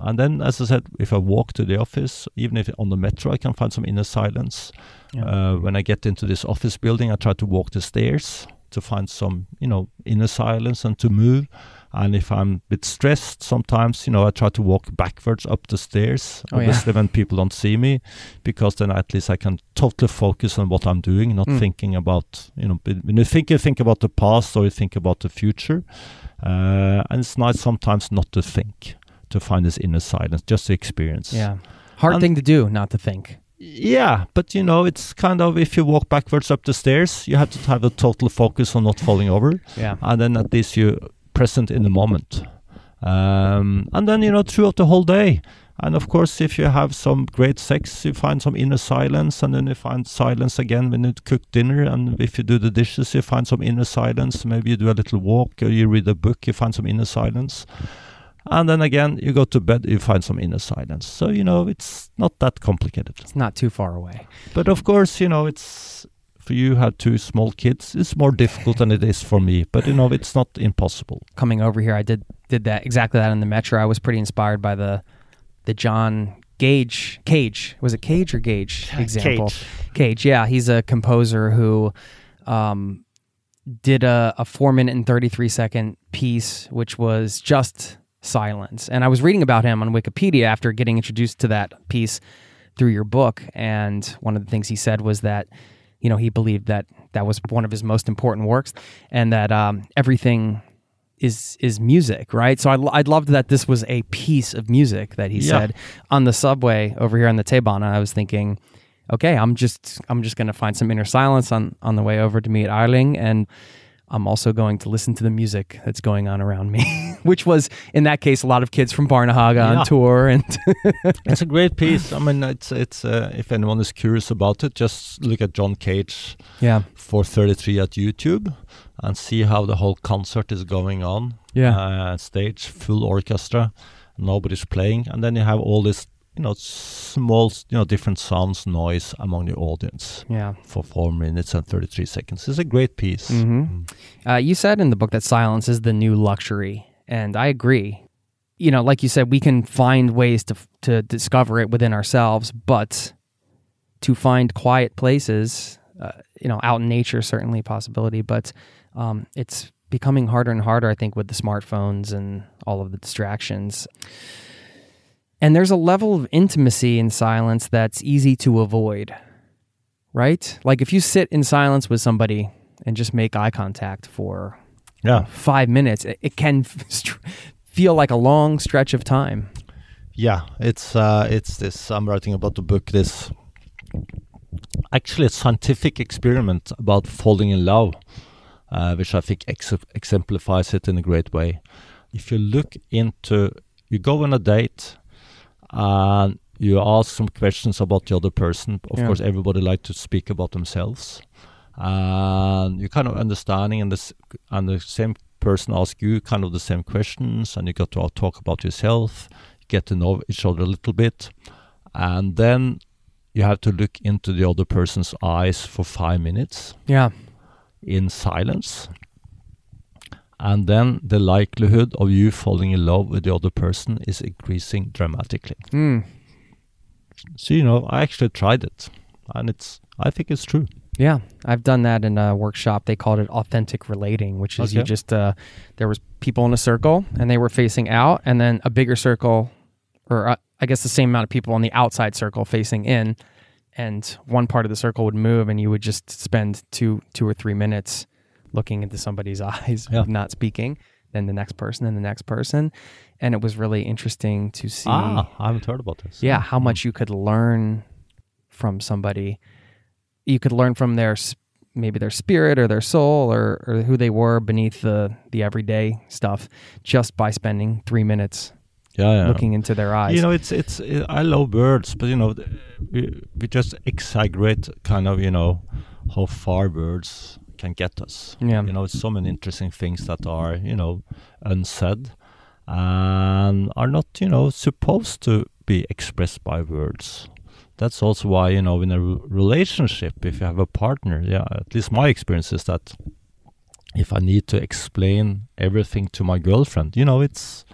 Speaker 3: And then, as I said, if I walk to the office, even if on the metro, I can find some inner silence.
Speaker 1: Yeah.
Speaker 3: Uh, when I get into this office building, I try to walk the stairs to find some, you know, inner silence and to move. And if I'm a bit stressed, sometimes, you know, I try to walk backwards up the stairs,
Speaker 1: Oh, yeah.
Speaker 3: obviously when people don't see me, because then at least I can totally focus on what I'm doing, not
Speaker 1: Mm.
Speaker 3: thinking about, you know, when you think, you think about the past or you think about the future. Uh, and it's nice sometimes not to think, to find this inner silence, just to experience.
Speaker 1: Yeah. Hard
Speaker 3: And-
Speaker 1: thing to do, not to think.
Speaker 3: Yeah, but you know, it's kind of if you walk backwards up the stairs, you have to have a total focus on not falling over,
Speaker 1: Yeah.
Speaker 3: and then at least you're present in the moment. Um, and then you know, throughout the whole day, and of course, if you have some great sex, you find some inner silence, and then you find silence again when you cook dinner. And if you do the dishes, you find some inner silence. Maybe you do a little walk or you read a book, you find some inner silence. And then again, you go to bed, you find some inner silence. So, you know, it's not that complicated.
Speaker 1: It's not too far away.
Speaker 3: But of course, you know, it's for you have two small kids, it's more difficult than it is for me. But you know, it's not impossible.
Speaker 1: Coming over here, I did did that exactly that in the metro. I was pretty inspired by the the John Gage Cage. Was it Cage or Gage example?
Speaker 3: Cage.
Speaker 1: Cage, yeah, he's a composer who um, did a, a four minute and 33 second piece, which was just silence. And I was reading about him on Wikipedia after getting introduced to that piece through your book. And one of the things he said was that, you know, he believed that that was one of his most important works and that um, everything is is music, right? So I, I loved that this was a piece of music that he
Speaker 3: Yeah.
Speaker 1: said on the subway over here on the T-bane. I was thinking, okay, I'm just I'm just going to find some inner silence on on the way over to meet Erling, and I'm also going to listen to the music that's going on around me, *laughs* which was in that case a lot of kids from Barnehage
Speaker 3: Yeah.
Speaker 1: on tour, and *laughs*
Speaker 3: It's a great piece. I mean, it's it's uh, if anyone is curious about it, just look at John Cage
Speaker 1: yeah,
Speaker 3: 433 at YouTube and see how the whole concert is going on.
Speaker 1: Yeah.
Speaker 3: Uh, stage, full orchestra, nobody's playing, and then you have all this, you know, small, you know, different sounds, noise among the audience
Speaker 1: yeah.
Speaker 3: for four minutes and 33 seconds. It's a great piece.
Speaker 1: hmm Uh, you said in the book that silence is the new luxury, and I agree. You know, like you said, we can find ways to to discover it within ourselves, but to find quiet places, uh, you know, out in nature, certainly a possibility, but um, it's becoming harder and harder, I think, with the smartphones and all of the distractions. And there's a level of intimacy in silence that's easy to avoid, right? Like if you sit in silence with somebody and just make eye contact for
Speaker 3: Yeah.
Speaker 1: five minutes, it, it can *laughs* feel like a long stretch of time.
Speaker 3: Yeah, it's uh, it's this. I'm writing about the book. This actually a scientific experiment about falling in love, uh, which I think ex- exemplifies it in a great way. If you look into, you go on a date, and you ask some questions about the other person. Of
Speaker 1: Yeah.
Speaker 3: course, everybody like to speak about themselves, and you kind of understanding, and this and the same person asks you kind of the same questions, and you got to talk about yourself get to know each other a little bit, and then you have to look into the other person's eyes for five minutes
Speaker 1: Yeah.
Speaker 3: in silence. And then the likelihood of you falling in love with the other person is increasing dramatically.
Speaker 1: Mm.
Speaker 3: So, you know, I actually tried it, and it's, I think it's true.
Speaker 1: Yeah, I've done that in a workshop. They called it authentic relating, which is you just uh, there was people in a circle and they were facing out, and then a bigger circle, or uh, I guess the same amount of people on the outside circle facing in, and one part of the circle would move, and you would just spend two two or three minutes looking into somebody's *laughs* eyes,
Speaker 3: Yeah.
Speaker 1: not speaking. Then the next person, and the next person, and it was really interesting to see.
Speaker 3: Ah, I haven't heard about this.
Speaker 1: Yeah, how much you could learn from somebody. You could learn from their maybe their spirit or their soul or, or who they were beneath the the everyday stuff just by spending three minutes
Speaker 3: yeah, yeah.
Speaker 1: looking into their eyes.
Speaker 3: You know, it's it's. I love birds, but you know, we, we just exaggerate kind of you know how far birds can get us.
Speaker 1: Yeah.
Speaker 3: You know, it's so many interesting things that are you know unsaid and are not you know supposed to be expressed by words. That's also why you know in a re- relationship, if you have a partner, yeah, at least my experience is that if I need to explain everything to my girlfriend, you know, it's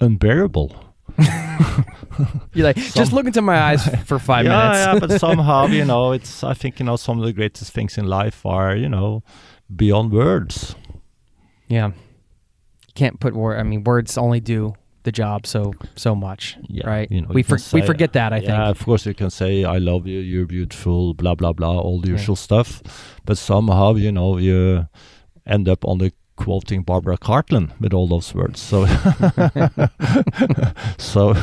Speaker 3: unbearable. *laughs*
Speaker 1: You're like, just look into my eyes *laughs* for five
Speaker 3: yeah,
Speaker 1: minutes.
Speaker 3: yeah, but *laughs* somehow, you know, it's. I think you know some of the greatest things in life are, you know, beyond words.
Speaker 1: yeah. Can't put word. I mean, words only do the job so so much,
Speaker 3: Yeah,
Speaker 1: right?
Speaker 3: you know,
Speaker 1: we
Speaker 3: you
Speaker 1: for, we forget that. I
Speaker 3: yeah,
Speaker 1: think.
Speaker 3: of course you can say I love you, you're beautiful, blah blah blah, all the
Speaker 1: Yeah.
Speaker 3: usual stuff, but somehow you know you end up on the quoting Barbara Cartland with all those words. So, *laughs* so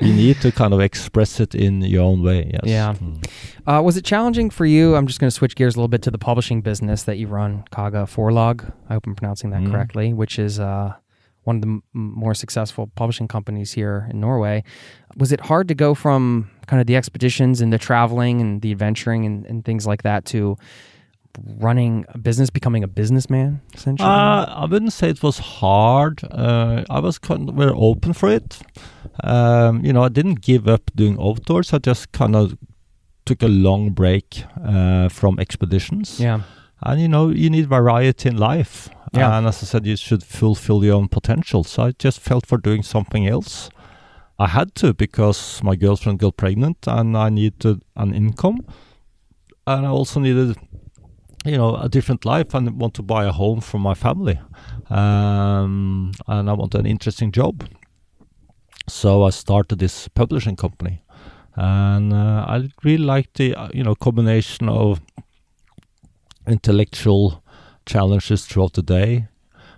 Speaker 3: you need to kind of express it in your own way. Yes.
Speaker 1: Yeah.
Speaker 3: Mm.
Speaker 1: Uh, was it challenging for you? I'm just going to switch gears a little bit to the publishing business that you run, Kagge Forlag. I hope I'm pronouncing that
Speaker 3: Mm.
Speaker 1: correctly, which is uh, one of the m- more successful publishing companies here in Norway. Was it hard to go from kind of the expeditions and the traveling and the adventuring and, and things like that to running a business, becoming a businessman, essentially?
Speaker 3: Uh, I wouldn't say it was hard. Uh, I was kind of very open for it. Um, you know, I didn't give up doing outdoors. I just kind of took a long break uh, from expeditions.
Speaker 1: yeah.
Speaker 3: And you know, you need variety in life.
Speaker 1: Yeah.
Speaker 3: And as I said, you should fulfill your own potential. So I just felt for doing something else. I had to because my girlfriend got pregnant and I needed an income. And I also needed, you know, a different life and want to buy a home for my family. Um, and I want an interesting job. So I started this publishing company. And uh, I really like the, uh, you know, combination of intellectual challenges throughout the day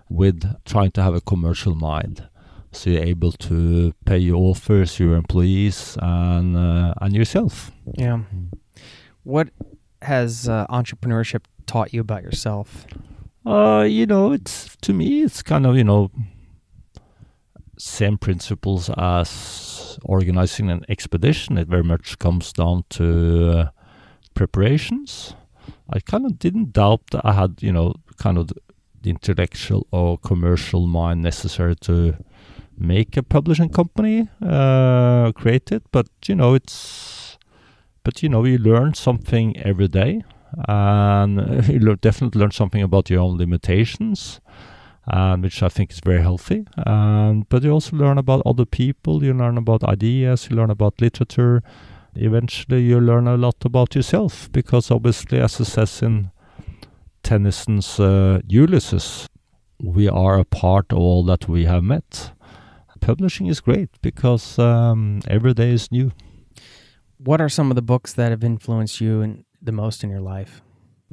Speaker 3: with trying to have a commercial mind. So you're able to pay your authors, your employees, and uh, and yourself.
Speaker 1: Yeah. What has uh, entrepreneurship taught you about yourself?
Speaker 3: Uh, you know, it's to me, it's kind of you know same principles as organizing an expedition. It very much comes down to uh, preparations. I kind of didn't doubt that I had, you know, kind of the intellectual or commercial mind necessary to make a publishing company, uh, create it. But you know, it's, but you know, you learn something every day, and *laughs* you definitely learn something about your own limitations, and which I think is very healthy. And but you also learn about other people. You learn about ideas. You learn about literature eventually you learn a lot about yourself because obviously as it says in Tennyson's uh, Ulysses we are a part of all that we have met publishing is great because um, every day is new
Speaker 1: What are some of the books that have influenced you in, the most in your life?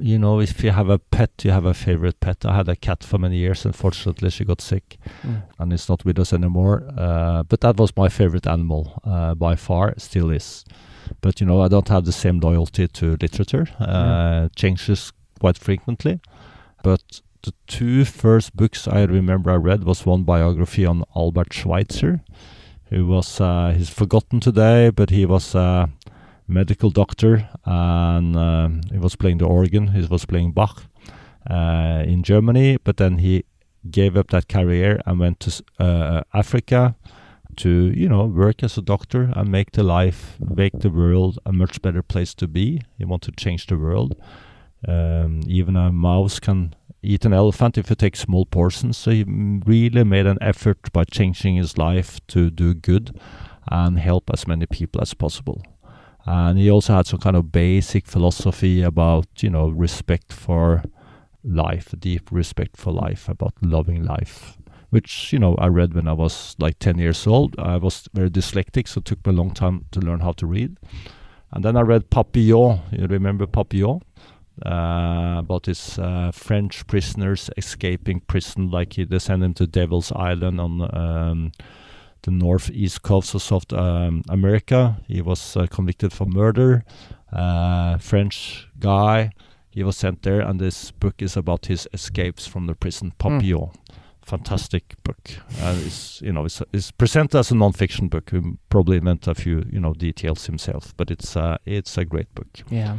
Speaker 3: you know if you have a pet you have a favorite pet i had a cat for many years unfortunately she got sick and it's not with us anymore. Uh, but that was my favorite animal uh, by far, still is. But you know, I don't have the same loyalty to literature. Uh, Changes quite frequently. But the two first books I remember I read was one biography on Albert Schweitzer, who was uh, he's forgotten today, but he was a medical doctor and um, he was playing the organ. He was playing Bach uh, in Germany, but then he gave up that career and went to uh, Africa to you know work as a doctor and make the life make the world a much better place to be. He wanted to change the world. Um, even a mouse can eat an elephant if you take small portions. So he really made an effort by changing his life to do good and help as many people as possible and he also had some kind of basic philosophy about you know respect for life, deep respect for life, about loving life, which, you know, I read when I was like 10 years old. I was very dyslexic, so it took me a long time to learn how to read. And then I read Papillon. You remember Papillon? Uh, about his uh, French prisoners escaping prison, like he, they sent him to Devil's Island on um, the northeast coast of South um, America. He was uh, convicted for murder. Uh, French guy he was sent there, and this book is about his escapes from the prison. Papillon, fantastic book. And it's you know it's, it's presented as a non-fiction book. He probably meant a few you know details himself, but it's uh, it's a great book.
Speaker 1: Yeah.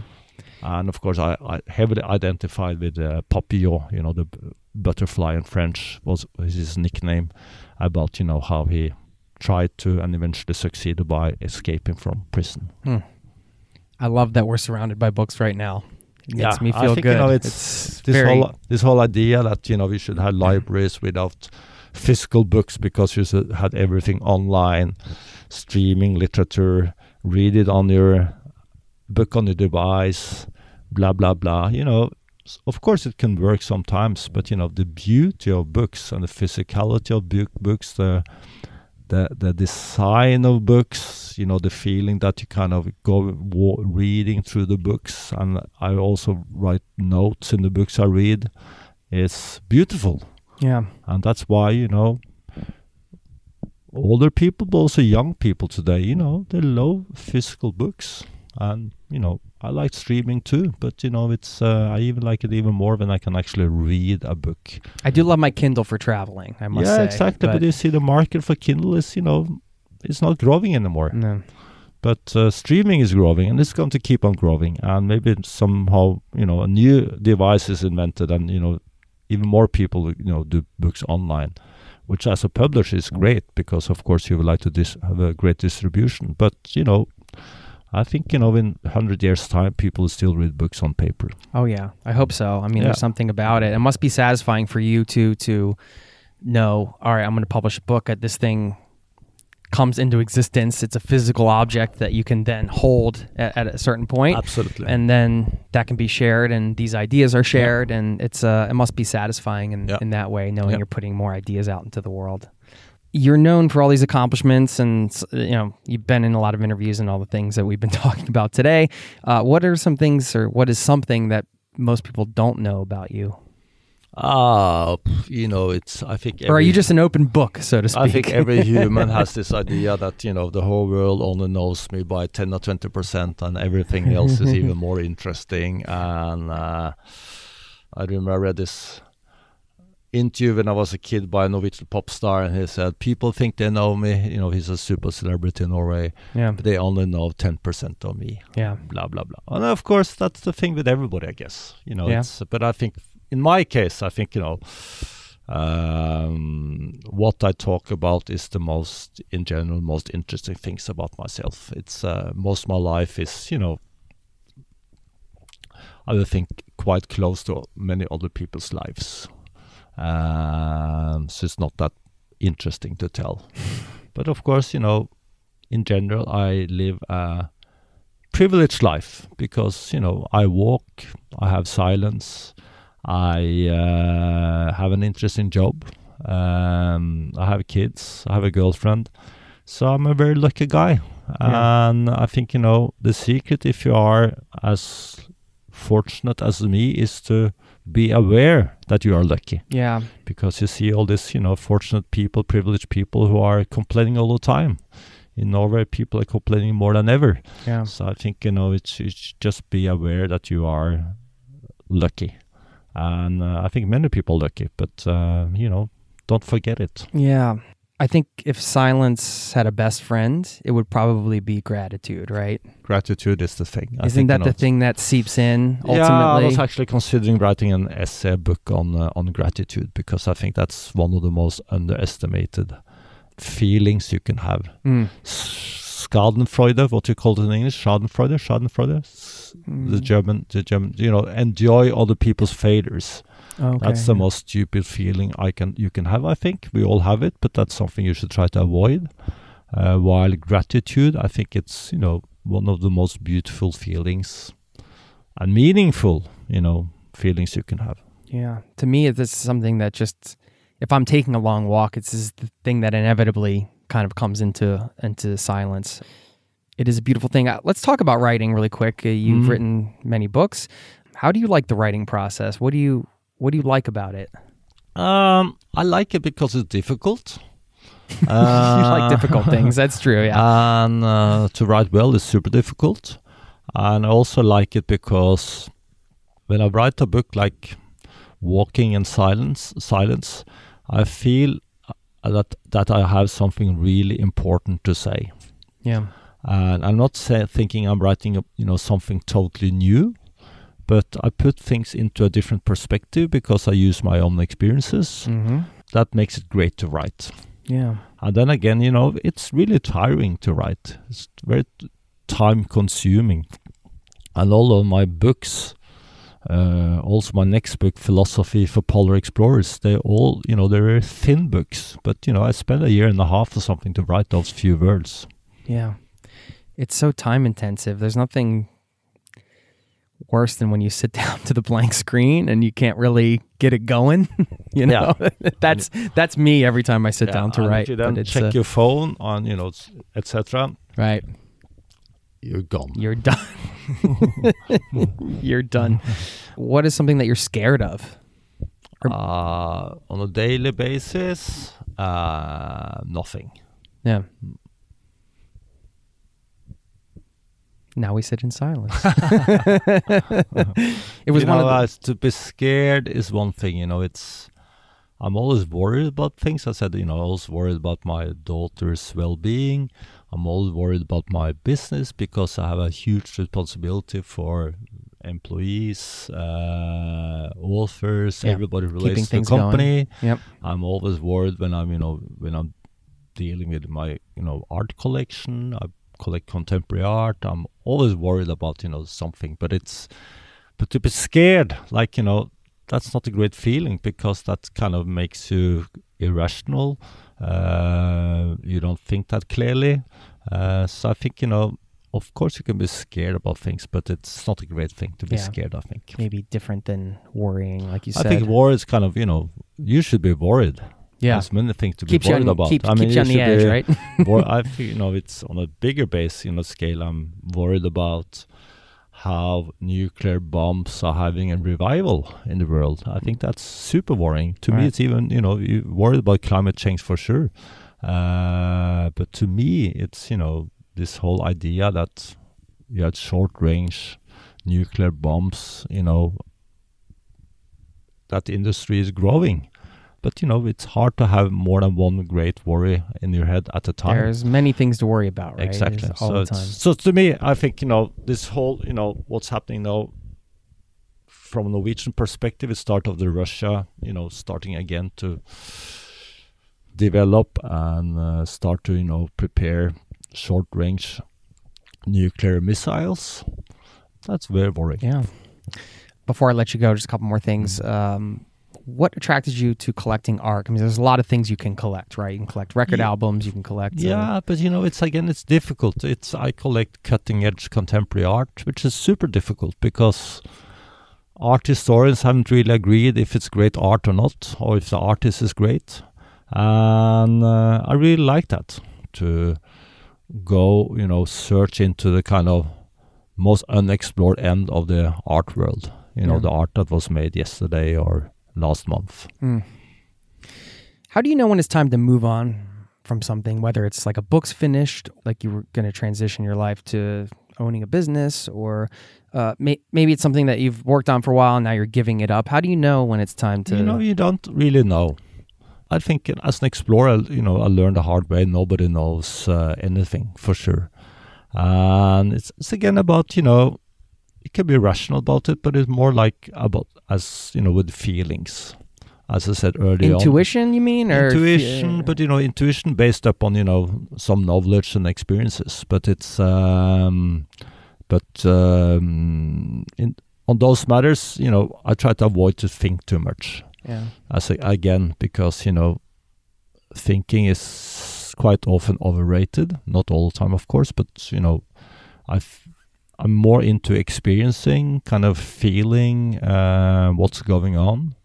Speaker 3: And of course, I, I heavily identified with uh, Papillon. You know, the b- butterfly in French was was his nickname. About you know how he tried to and eventually succeeded by escaping from prison. Hmm.
Speaker 1: I love that we're surrounded by books right now. It makes
Speaker 3: Yeah,
Speaker 1: me
Speaker 3: I
Speaker 1: feel
Speaker 3: think, you
Speaker 1: good.
Speaker 3: know, it's this
Speaker 1: very,
Speaker 3: whole this whole idea that you know we should have hmm. libraries without physical books because you had everything online, streaming literature, read it on your book on your device, blah blah blah. You know, of course it can work sometimes, but you know the beauty of books and the physicality of book books, the the the design of books, you know, the feeling that you kind of go wa- reading through the books, and I also write notes in the books I read. It's beautiful,
Speaker 1: yeah.
Speaker 3: and that's why you know older people, but also young people today, you know, they love physical books, and you know, I like streaming too, but you know, it's uh, I even like it even more when I can actually read a book.
Speaker 1: I do love my Kindle for traveling. I must
Speaker 3: yeah,
Speaker 1: say.
Speaker 3: exactly. But, you see, the market for Kindle is, you know, it's not growing anymore.
Speaker 1: no.
Speaker 3: But uh, streaming is growing, and it's going to keep on growing. And maybe somehow, you know, a new device is invented, and you know, even more people, you know, do books online, which as a publisher is great because, of course, you would like to dis- have a great distribution. But you know, I think you know, in hundred years' time, people still read books on paper.
Speaker 1: Oh yeah, I hope so. I mean,
Speaker 3: Yeah.
Speaker 1: there's something about it. It must be satisfying for you to to know. All right, I'm going to publish a book. At this thing comes into existence. It's a physical object that you can then hold at, at a certain point,
Speaker 3: Absolutely.
Speaker 1: and then that can be shared, and these ideas are shared, and it's uh, it must be satisfying in,
Speaker 3: Yeah.
Speaker 1: in that way, knowing
Speaker 3: Yeah.
Speaker 1: you're putting more ideas out into the world. You're known for all these accomplishments, and you know you've been in a lot of interviews and all the things that we've been *laughs* talking about today. Uh, what are some things, or what is something that most people don't know about you,
Speaker 3: Ah, pff, you know, it's. I think.
Speaker 1: or are you just an open book, so to speak?
Speaker 3: I think every *laughs* human has this idea that you know the whole world only knows me by ten or twenty percent, and everything else is *laughs* even more interesting. And uh, I remember I read this interview when I was a kid by a Norwegian pop star, and he said, "People think they know me. You know, he's a super celebrity in Norway,
Speaker 1: yeah,
Speaker 3: but they only know ten percent of me."
Speaker 1: yeah,
Speaker 3: blah blah blah. And of course, that's the thing with everybody, I guess. You know,
Speaker 1: Yeah.
Speaker 3: it's, but I think in my case, I think you know, um, what I talk about is the most, in general, most interesting things about myself. It's uh, most of my life is, you know, I think quite close to many other people's lives. Um, so it's not that interesting to tell. *laughs* But of course, you know, in general, I live a privileged life because you know I walk, I have silence, I uh, have an interesting job, um, I have kids, I have a girlfriend, so I'm a very lucky guy.
Speaker 1: Yeah.
Speaker 3: And I think you know the secret, if you are as fortunate as me, is to be aware that you are lucky
Speaker 1: yeah,
Speaker 3: because you see all this, you know, fortunate people, privileged people who are complaining all the time. In Norway, people are complaining more than ever.
Speaker 1: yeah.
Speaker 3: So I think you know it's, it's just be aware that you are lucky, and uh, I think many people are lucky, but uh, you know, don't forget it.
Speaker 1: Yeah. I think if silence had a best friend, it would probably be gratitude, right?
Speaker 3: Gratitude is the thing. I
Speaker 1: Isn't that the thing that seeps in ultimately?
Speaker 3: Yeah, I was actually considering writing an essay book on uh, on gratitude because I think that's one of the most underestimated feelings you can have.
Speaker 1: Mm.
Speaker 3: Schadenfreude, what you call it in English, Schadenfreude, Schadenfreude, S- the German, the German, you know, enjoy other people's failures.
Speaker 1: Okay.
Speaker 3: That's the most stupid feeling I can you can have. I think we all have it, but that's something you should try to avoid. Uh, while gratitude, I think it's you know one of the most beautiful feelings and meaningful, you know, feelings you can have.
Speaker 1: Yeah. To me, it's something that just, if I'm taking a long walk, it's just the thing that inevitably kind of comes into into silence. It is a beautiful thing. Uh, Let's talk about writing really quick. Uh, you've
Speaker 3: Mhm.
Speaker 1: written many books. How do you like the writing process? What do you What do you like about it?
Speaker 3: Um, I like it because it's difficult. *laughs*
Speaker 1: you like
Speaker 3: Uh,
Speaker 1: difficult things. That's true. Yeah.
Speaker 3: And uh, to write well is super difficult. And I also like it because when I write a book like Walking in Silence, Silence, I feel uh, that that I have something really important to say.
Speaker 1: yeah.
Speaker 3: And I'm not say, thinking I'm writing, you know, something totally new, but I put things into a different perspective because I use my own experiences.
Speaker 1: Mm-hmm.
Speaker 3: That makes it great to write.
Speaker 1: Yeah.
Speaker 3: And then again, you know, it's really tiring to write. It's very t- time consuming. And all of my books, uh, also my next book, Philosophy for Polar Explorers, they all, you know, they're very thin books. But, you know, I spent a year and a half or something to write those few words.
Speaker 1: Yeah. It's so time intensive. There's nothing worse than when you sit *laughs* down to the blank screen and you can't really get it going. *laughs* you know, *laughs* that's that's me every time I sit down to
Speaker 3: and
Speaker 1: write.
Speaker 3: You then
Speaker 1: but
Speaker 3: check
Speaker 1: uh,
Speaker 3: your phone on, you know, etc.,
Speaker 1: right.
Speaker 3: you're gone.
Speaker 1: You're done. you're done. What is something that you're scared of?
Speaker 3: Uh, on a daily basis, uh, nothing.
Speaker 1: Yeah. Now we sit in silence. *laughs* it was
Speaker 3: you
Speaker 1: one
Speaker 3: know,
Speaker 1: of the,
Speaker 3: uh, to be scared is one thing. You know, it's I'm always worried about things. I said, you know, I was worried about my daughter's well-being. I'm always worried about my business because I have a huge responsibility for employees, uh, authors,
Speaker 1: Yeah,
Speaker 3: everybody
Speaker 1: keeping
Speaker 3: relates to the
Speaker 1: things going.
Speaker 3: company.
Speaker 1: Yep.
Speaker 3: I'm always worried when I'm, you know, when I'm dealing with my, you know, art collection. I collect contemporary art. I'm always worried about, you know, something. But it's, but to be scared, like you know, that's not a great feeling because that kind of makes you irrational. Uh, you don't think that clearly. Uh, so I think you know, of course, you can be scared about things, but it's not a great thing to be
Speaker 1: Yeah.
Speaker 3: scared. I think.
Speaker 1: Maybe different than worrying, like you
Speaker 3: I
Speaker 1: said.
Speaker 3: I think war is kind of you know you should be worried.
Speaker 1: Yeah.
Speaker 3: There's many things to
Speaker 1: Keeps
Speaker 3: be worried
Speaker 1: on,
Speaker 3: about.
Speaker 1: keep,
Speaker 3: I mean,
Speaker 1: keeps you on the edge, right? *laughs*
Speaker 3: wor- I *laughs* feel you know it's on a bigger base, you know, scale. I'm worried about how nuclear bombs are having a revival in the world. I think that's super worrying. To me, it's even you know you worried about climate change for sure. Uh, but to me, it's you know this whole idea that you had short range nuclear bombs. You know that industry is growing. But you know, it's hard to have more than one great worry in your head at a time.
Speaker 1: There's many things to worry about, right?
Speaker 3: Exactly. So,
Speaker 1: the time.
Speaker 3: so to me, I think you know this whole you know what's happening now. From a Norwegian perspective, it's start of the Russia, you know, starting again to develop and uh, start to you know prepare short range nuclear missiles. That's very worrying.
Speaker 1: Yeah. Before I let you go, just a couple more things.
Speaker 3: Mm-hmm.
Speaker 1: Um, what attracted you to collecting art? I mean, there's a lot of things you can collect, right? You can collect record
Speaker 3: Ye-
Speaker 1: albums. You can collect. uh,
Speaker 3: Yeah, but you know, it's again, it's difficult. It's I collect cutting edge contemporary art, which is super difficult because art historians haven't really agreed if it's great art or not, or if the artist is great. And uh, I really like that to go, you know, search into the kind of most unexplored end of the art world. You know,
Speaker 1: Yeah.
Speaker 3: the art that was made yesterday or last month.
Speaker 1: Mm. How do you know when it's time to move on from something, whether it's like a book's finished, like you were going to transition your life to owning a business, or uh, may- maybe it's something that you've worked on for a while and now you're giving it up? How do you know when it's time to?
Speaker 3: You know, you don't really know. I think as an explorer, you know, I learned the hard way. Nobody knows uh, anything for sure, and it's, it's again about you know, you can be rational about it, but it's more like about as you know with feelings, as I said earlier. on.
Speaker 1: intuition, you mean, or
Speaker 3: intuition, but you know, intuition based upon you know some knowledge and experiences. But it's um, but um, in on those matters, you know, I try to avoid to think too much.
Speaker 1: yeah,
Speaker 3: As a, again, because you know, thinking is quite often overrated. Not all the time, of course, but you know, I've. I'm more into experiencing, kind of feeling uh, what's going on,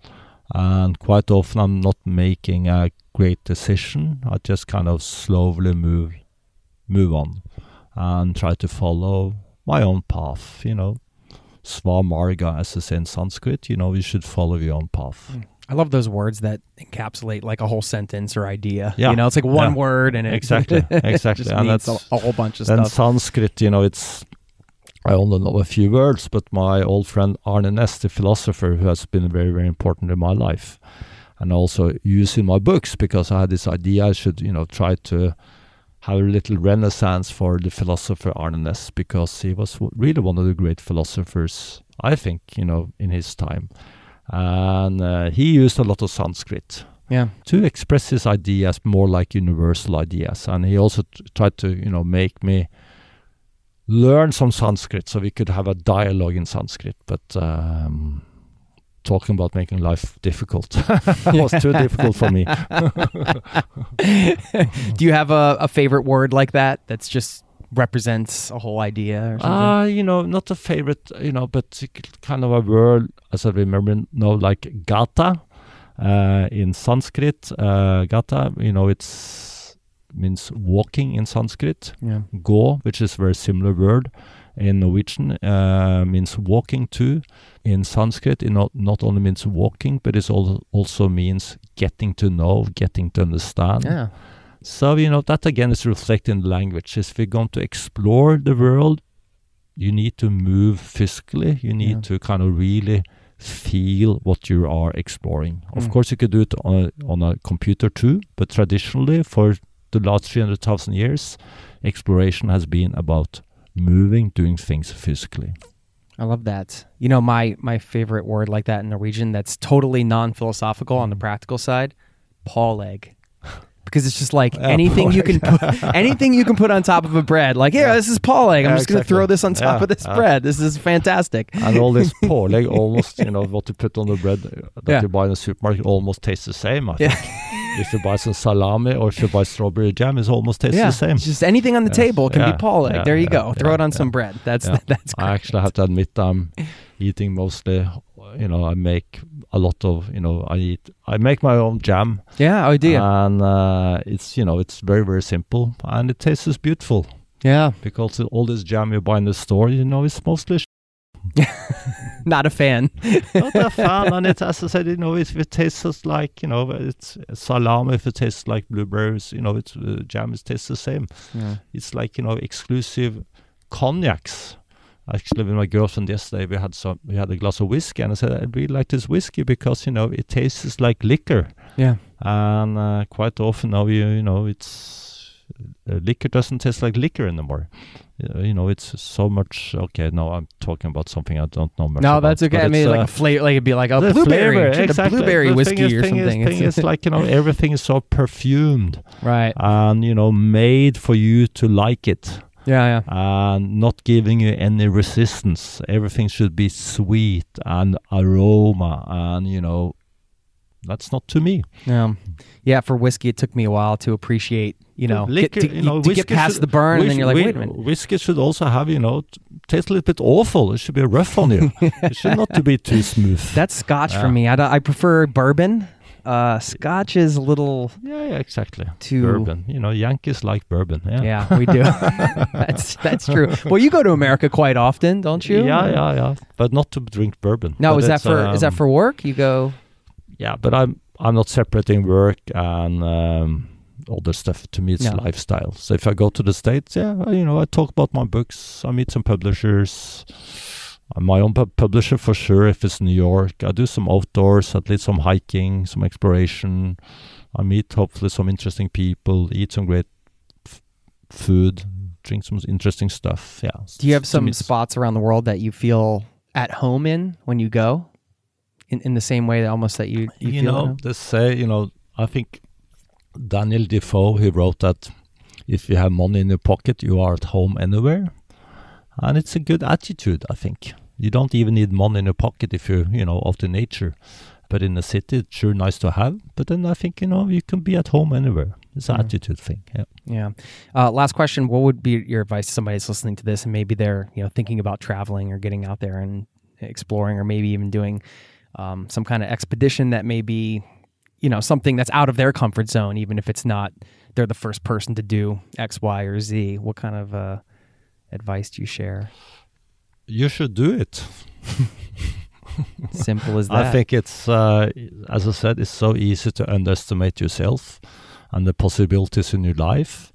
Speaker 3: and quite often I'm not making a great decision. I just kind of slowly move, move on, and try to follow my own path. You know, swamarga, as say in Sanskrit. You know, you should follow your own path.
Speaker 1: I love those words that encapsulate like a whole sentence or idea.
Speaker 3: Yeah,
Speaker 1: you know, it's like one
Speaker 3: yeah.
Speaker 1: word and it
Speaker 3: Exactly, *laughs* exactly,
Speaker 1: just
Speaker 3: and
Speaker 1: means
Speaker 3: that's
Speaker 1: a, a whole bunch of
Speaker 3: then
Speaker 1: stuff.
Speaker 3: Sanskrit. You know, it's I only know a few words, but my old friend Arne Næss, the philosopher, who has been very, very important in my life, and also used in my books because I had this idea I should, you know, try to have a little renaissance for the philosopher Arne Næss because he was really one of the great philosophers, I think, you know, in his time, and uh, he used a lot of Sanskrit
Speaker 1: yeah,
Speaker 3: to express his ideas more like universal ideas. And he also t- tried to, you know, make me learn some Sanskrit so we could have a dialogue in Sanskrit. But um, talking about making life difficult *laughs* was too difficult for me. *laughs*
Speaker 1: Do you have a, a favorite word like that that's just represents a whole idea or something?
Speaker 3: Ah, you know, not a favorite, you know, but kind of a word, as I remember now, like gata uh, in Sanskrit. Uh, gata, you know, it's means walking in Sanskrit.
Speaker 1: yeah.
Speaker 3: Gå, which is a very similar word in Norwegian, uh, means walking to. In Sanskrit, it not, not only means walking, but it al- also means getting to know, getting to understand.
Speaker 1: Yeah.
Speaker 3: So, you know, that again is reflected in the language. If we're going to explore the world, you need to move physically. You need
Speaker 1: Yeah.
Speaker 3: to kind of really feel what you are exploring. Of
Speaker 1: Mm.
Speaker 3: course, you could do it on a, on a computer too, but traditionally, for the last 300,000 years, exploration has been about moving, doing things physically.
Speaker 1: I love that. You know, my my favorite word like that in Norwegian that's totally non-philosophical on the practical side, pålegg. *laughs* Because it's just like
Speaker 3: Yeah,
Speaker 1: anything you can put, *laughs* anything you can put on top of a bread. Like, yeah, this is pålegg. I'm
Speaker 3: Yeah,
Speaker 1: just going to throw this on top
Speaker 3: Yeah,
Speaker 1: of this bread. This is fantastic.
Speaker 3: And all this *laughs* pålegg, almost, you know, what you put on the bread uh, that you buy in the supermarket almost tastes the same. I
Speaker 1: Yeah.
Speaker 3: think. If you buy some salami or if you buy strawberry jam, it almost tastes
Speaker 1: yeah,
Speaker 3: the same.
Speaker 1: just anything on the
Speaker 3: Yes.
Speaker 1: table can
Speaker 3: Yeah,
Speaker 1: be pålegg.
Speaker 3: yeah,
Speaker 1: there you go. Throw it on some bread. That's *laughs* that's great.
Speaker 3: I actually have to admit I'm eating mostly, you know, I make a lot of, you know, I eat, I make my own jam.
Speaker 1: yeah, I do?
Speaker 3: And uh, it's, you know, it's very, very simple and it tastes beautiful
Speaker 1: yeah,
Speaker 3: because all this jam you buy in the store, you know, it's mostly *laughs* sh-
Speaker 1: not a fan.
Speaker 3: not a fan. And it, as I said, you know, if it tastes like, you know, it's salami, if it tastes like blueberries, you know, it's uh, jam, it tastes the same.
Speaker 1: Yeah.
Speaker 3: It's like, you know, exclusive cognacs. Actually, with my girlfriend yesterday, we had some, we had a glass of whiskey, and I said I really like this whiskey because you know it tastes like liquor,
Speaker 1: yeah.
Speaker 3: and uh, quite often now you you know it's uh, liquor doesn't taste like liquor anymore. Uh, you know, it's so much. Okay, now I'm talking about something I don't know much.
Speaker 1: No,
Speaker 3: about,
Speaker 1: that's okay. I mean,
Speaker 3: it's,
Speaker 1: like
Speaker 3: uh,
Speaker 1: a flavor, like it'd be like a blueberry,
Speaker 3: flavor, exactly.
Speaker 1: blueberry
Speaker 3: The
Speaker 1: whiskey
Speaker 3: is,
Speaker 1: or
Speaker 3: thing
Speaker 1: something.
Speaker 3: Is, thing
Speaker 1: It's-
Speaker 3: is like you know *laughs* everything is so perfumed
Speaker 1: right.
Speaker 3: and you know made for you to like it
Speaker 1: Yeah, yeah.
Speaker 3: and not giving you any resistance. Everything should be sweet and aroma, and you know, that's not to me.
Speaker 1: Yeah, yeah. For whiskey, it took me a while to appreciate. You know,
Speaker 3: Liquor,
Speaker 1: get, to,
Speaker 3: you know,
Speaker 1: to get past
Speaker 3: should-
Speaker 1: the burn, and then you're like, wait a minute.
Speaker 3: Whiskey should also have, you know, taste a little bit awful. It should be rough on you. *laughs* it should not to be too smooth.
Speaker 1: That's Scotch for me. I, I prefer bourbon. Uh, Scotch is a little
Speaker 3: yeah, yeah, exactly.
Speaker 1: too.
Speaker 3: Bourbon. You know, Yankees like bourbon. Yeah.
Speaker 1: Yeah, we do. *laughs* *laughs* that's that's true. Well, you go to America quite often, don't you?
Speaker 3: Yeah, yeah, yeah. But not to drink bourbon.
Speaker 1: No,
Speaker 3: But
Speaker 1: is that for is that
Speaker 3: um,
Speaker 1: for work? You go.
Speaker 3: Yeah, but I'm I'm not separating work and um, other stuff. To me, it's
Speaker 1: No.
Speaker 3: lifestyle. So if I go to the states, yeah, I- you know, I talk about my books. I meet some publishers. I'm my own pub- publisher for sure. If it's New York, I do some outdoors, at least some hiking, some exploration. I meet hopefully some interesting people, eat some great f- food, drink some interesting stuff. Yeah.
Speaker 1: Do you have some spots around the world that you feel at home in when you go? In in the same way that almost that you you,
Speaker 3: you know they say you know i think daniel defoe he wrote that if you have money in your pocket you are at home anywhere. And it's a good attitude i think. You don't even need money in your pocket if you're you know out in nature. But in the city it's sure nice to have. But then i think you know you can be at home anywhere. It's an
Speaker 1: Mhm.
Speaker 3: attitude thing yeah.
Speaker 1: Yeah. Uh, last question: What would be your advice to somebody that's listening to this and maybe they're you know thinking about traveling or getting out there and exploring or maybe even doing um, some kind of expedition that may be you know something that's out of their comfort zone, even if it's not they're the first person to do X, Y, or Z. What kind of uh, advice do you share?
Speaker 3: you should do it *laughs*
Speaker 1: Simple as that.
Speaker 3: I think it's, uh, as I said, it's so easy to underestimate yourself and the possibilities in your life.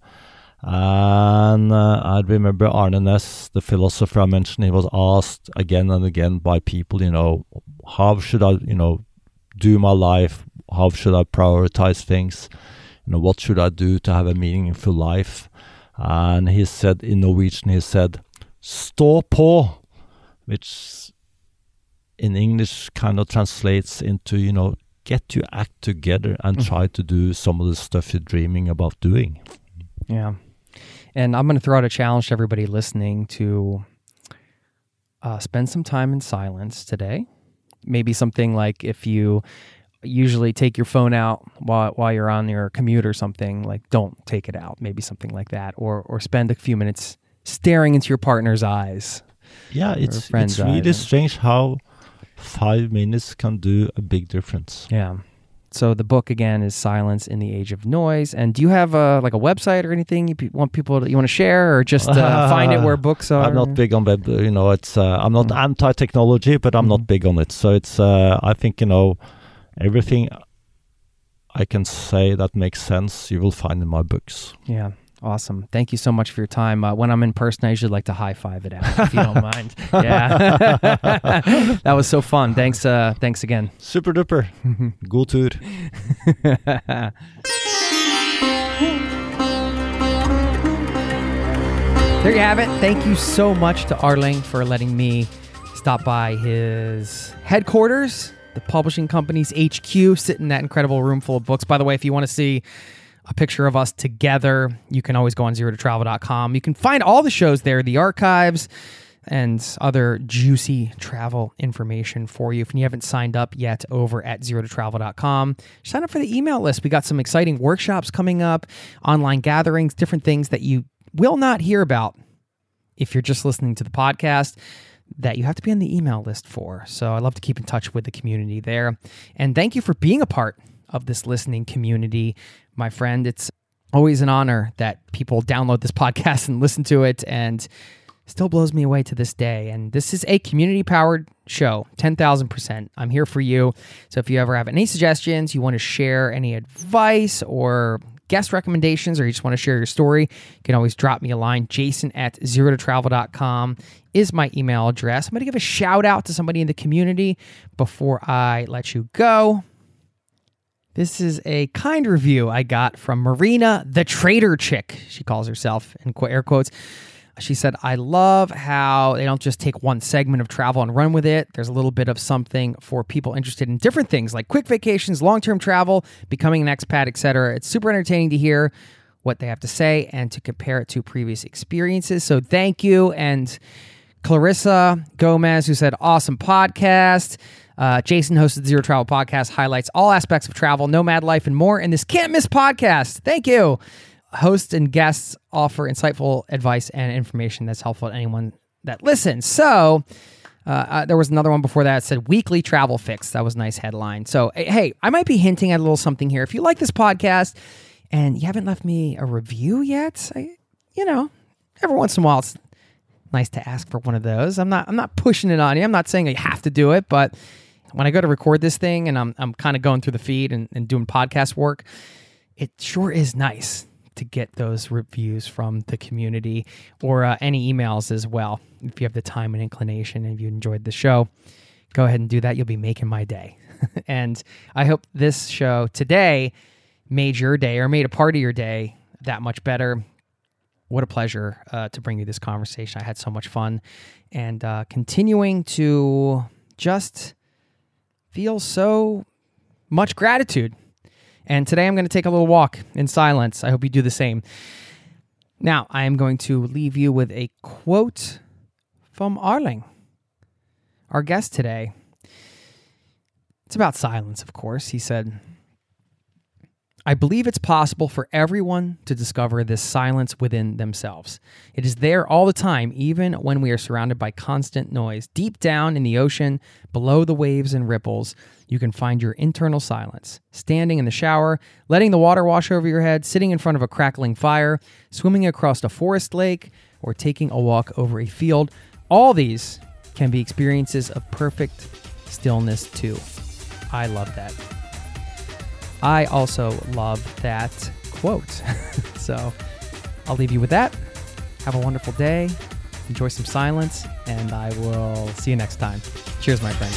Speaker 3: And uh, I remember Arne Næss, the philosopher I mentioned, he was asked again and again by people, you know, how should I, you know, do my life? How should I prioritize things? You know, what should I do to have a meaningful life? And he said in Norwegian, he said, "Stå på," which in English kind of translates into, you know, get your act together and
Speaker 1: Mhm.
Speaker 3: try to do some of the stuff you're dreaming about doing.
Speaker 1: Yeah. And I'm going to throw out a challenge to everybody listening to uh, spend some time in silence today. Maybe something like if you usually take your phone out while, while you're on your commute or something, like don't take it out. Maybe something like that. Or, or spend a few minutes staring into your partner's eyes.
Speaker 3: Yeah, it's it's really
Speaker 1: eyes.
Speaker 3: strange how five minutes can do a big difference.
Speaker 1: Yeah. So the book again is Silence in the Age of Noise. And do you have a like a website or anything you pe- want people to, you want to share, or just uh, find it where *laughs* books are?
Speaker 3: I'm not big on web, you know. It's uh, I'm not
Speaker 1: Mm.
Speaker 3: anti-technology, but I'm not big on it. So it's uh, I think you know everything I can say that makes sense. You will find in my books.
Speaker 1: Yeah. Awesome. Thank you so much for your time. Uh, when I'm in person, I usually like to high five it out, if you don't *laughs* mind. Yeah. *laughs* that was so fun. Thanks. Uh, thanks again.
Speaker 3: Super duper. *laughs* God tur.
Speaker 1: There you have it. Thank you so much to Erling for letting me stop by his headquarters, the publishing company's HQ, sit in that incredible room full of books. By the way, if you want to see a picture of us together, you can always go on zero to travel.com. You can find all the shows there, the archives, and other juicy travel information for you. If you haven't signed up yet over at zero to travel.com, sign up for the email list. We got some exciting workshops coming up, online gatherings, different things that you will not hear about if you're just listening to the podcast that you have to be on the email list for. So I love to keep in touch with the community there. And thank you for being a part of this listening community, my friend. It's always an honor that people download this *laughs* podcast and listen to it and still blows me away to this day. And this is a community powered show, 10,000%. I'm here for you. So if you ever have any suggestions, you want to share any advice or guest recommendations or you just want to share your story, you can always drop me a line. Jason at zero to travel.com is my email address. I'm going to give a shout out to somebody in the community before I let you go. This is a kind review I got from Marina, the trader chick, she calls herself in air quotes. She said, I love how they don't just take one segment of travel and run with it. There's a little bit of something for people interested in different things like quick vacations, long term travel, becoming an expat, etc. It's super entertaining to hear what they have to say and to compare it to previous experiences. So thank you. And Clarissa Gomez, who said, awesome podcast. Uh, Jason hosted Zero Travel Podcast, highlights all aspects of travel, nomad life, and more in this can't miss podcast. Thank you hosts and guests offer insightful advice and information that's helpful to anyone that listens. So, uh, uh, there was another one before that, that said weekly travel fix. That was a nice headline. So, hey, I might be hinting at a little something here. If you like this podcast and you haven't left me a review yet, I, you know, every once in a while it's nice to ask for one of those. I'm not I'm not pushing it on you. I'm not saying you have to do it, but when I go to record this thing and I'm I'm kind of going through the feed and, and doing podcast work, it sure is nice to get those reviews from the community or uh, any emails as well. If you have the time and inclination and if you enjoyed the show, go ahead and do that. You'll be making my day. *laughs* and I hope this show today made your day or made a part of your day that much better. What a pleasure uh, to bring you this conversation. I had so much fun and uh, continuing to just feel so much gratitude and today I'm going to take a little walk in silence. I hope you do the same. Now, I am going to leave you with a quote from Erling, our guest today. It's about silence, of course. He said, I believe it's possible for everyone to discover this silence within themselves. It is there all the time, even when we are surrounded by constant noise. Deep down in the ocean, below the waves and ripples, you can find your internal silence. Standing in the shower, letting the water wash over your head, sitting in front of a crackling fire, swimming across a forest lake, or taking a walk over a field. All these can be experiences of perfect stillness, too. I love that. I also love that quote. *laughs* so I'll leave you with that. Have a wonderful day. Enjoy some silence, and I will see you next time. Cheers, my friend.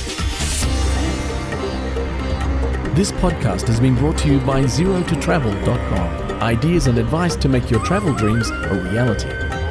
Speaker 2: This podcast has been brought to you by ZeroToTravel.com. Ideas and advice to make your travel dreams a reality.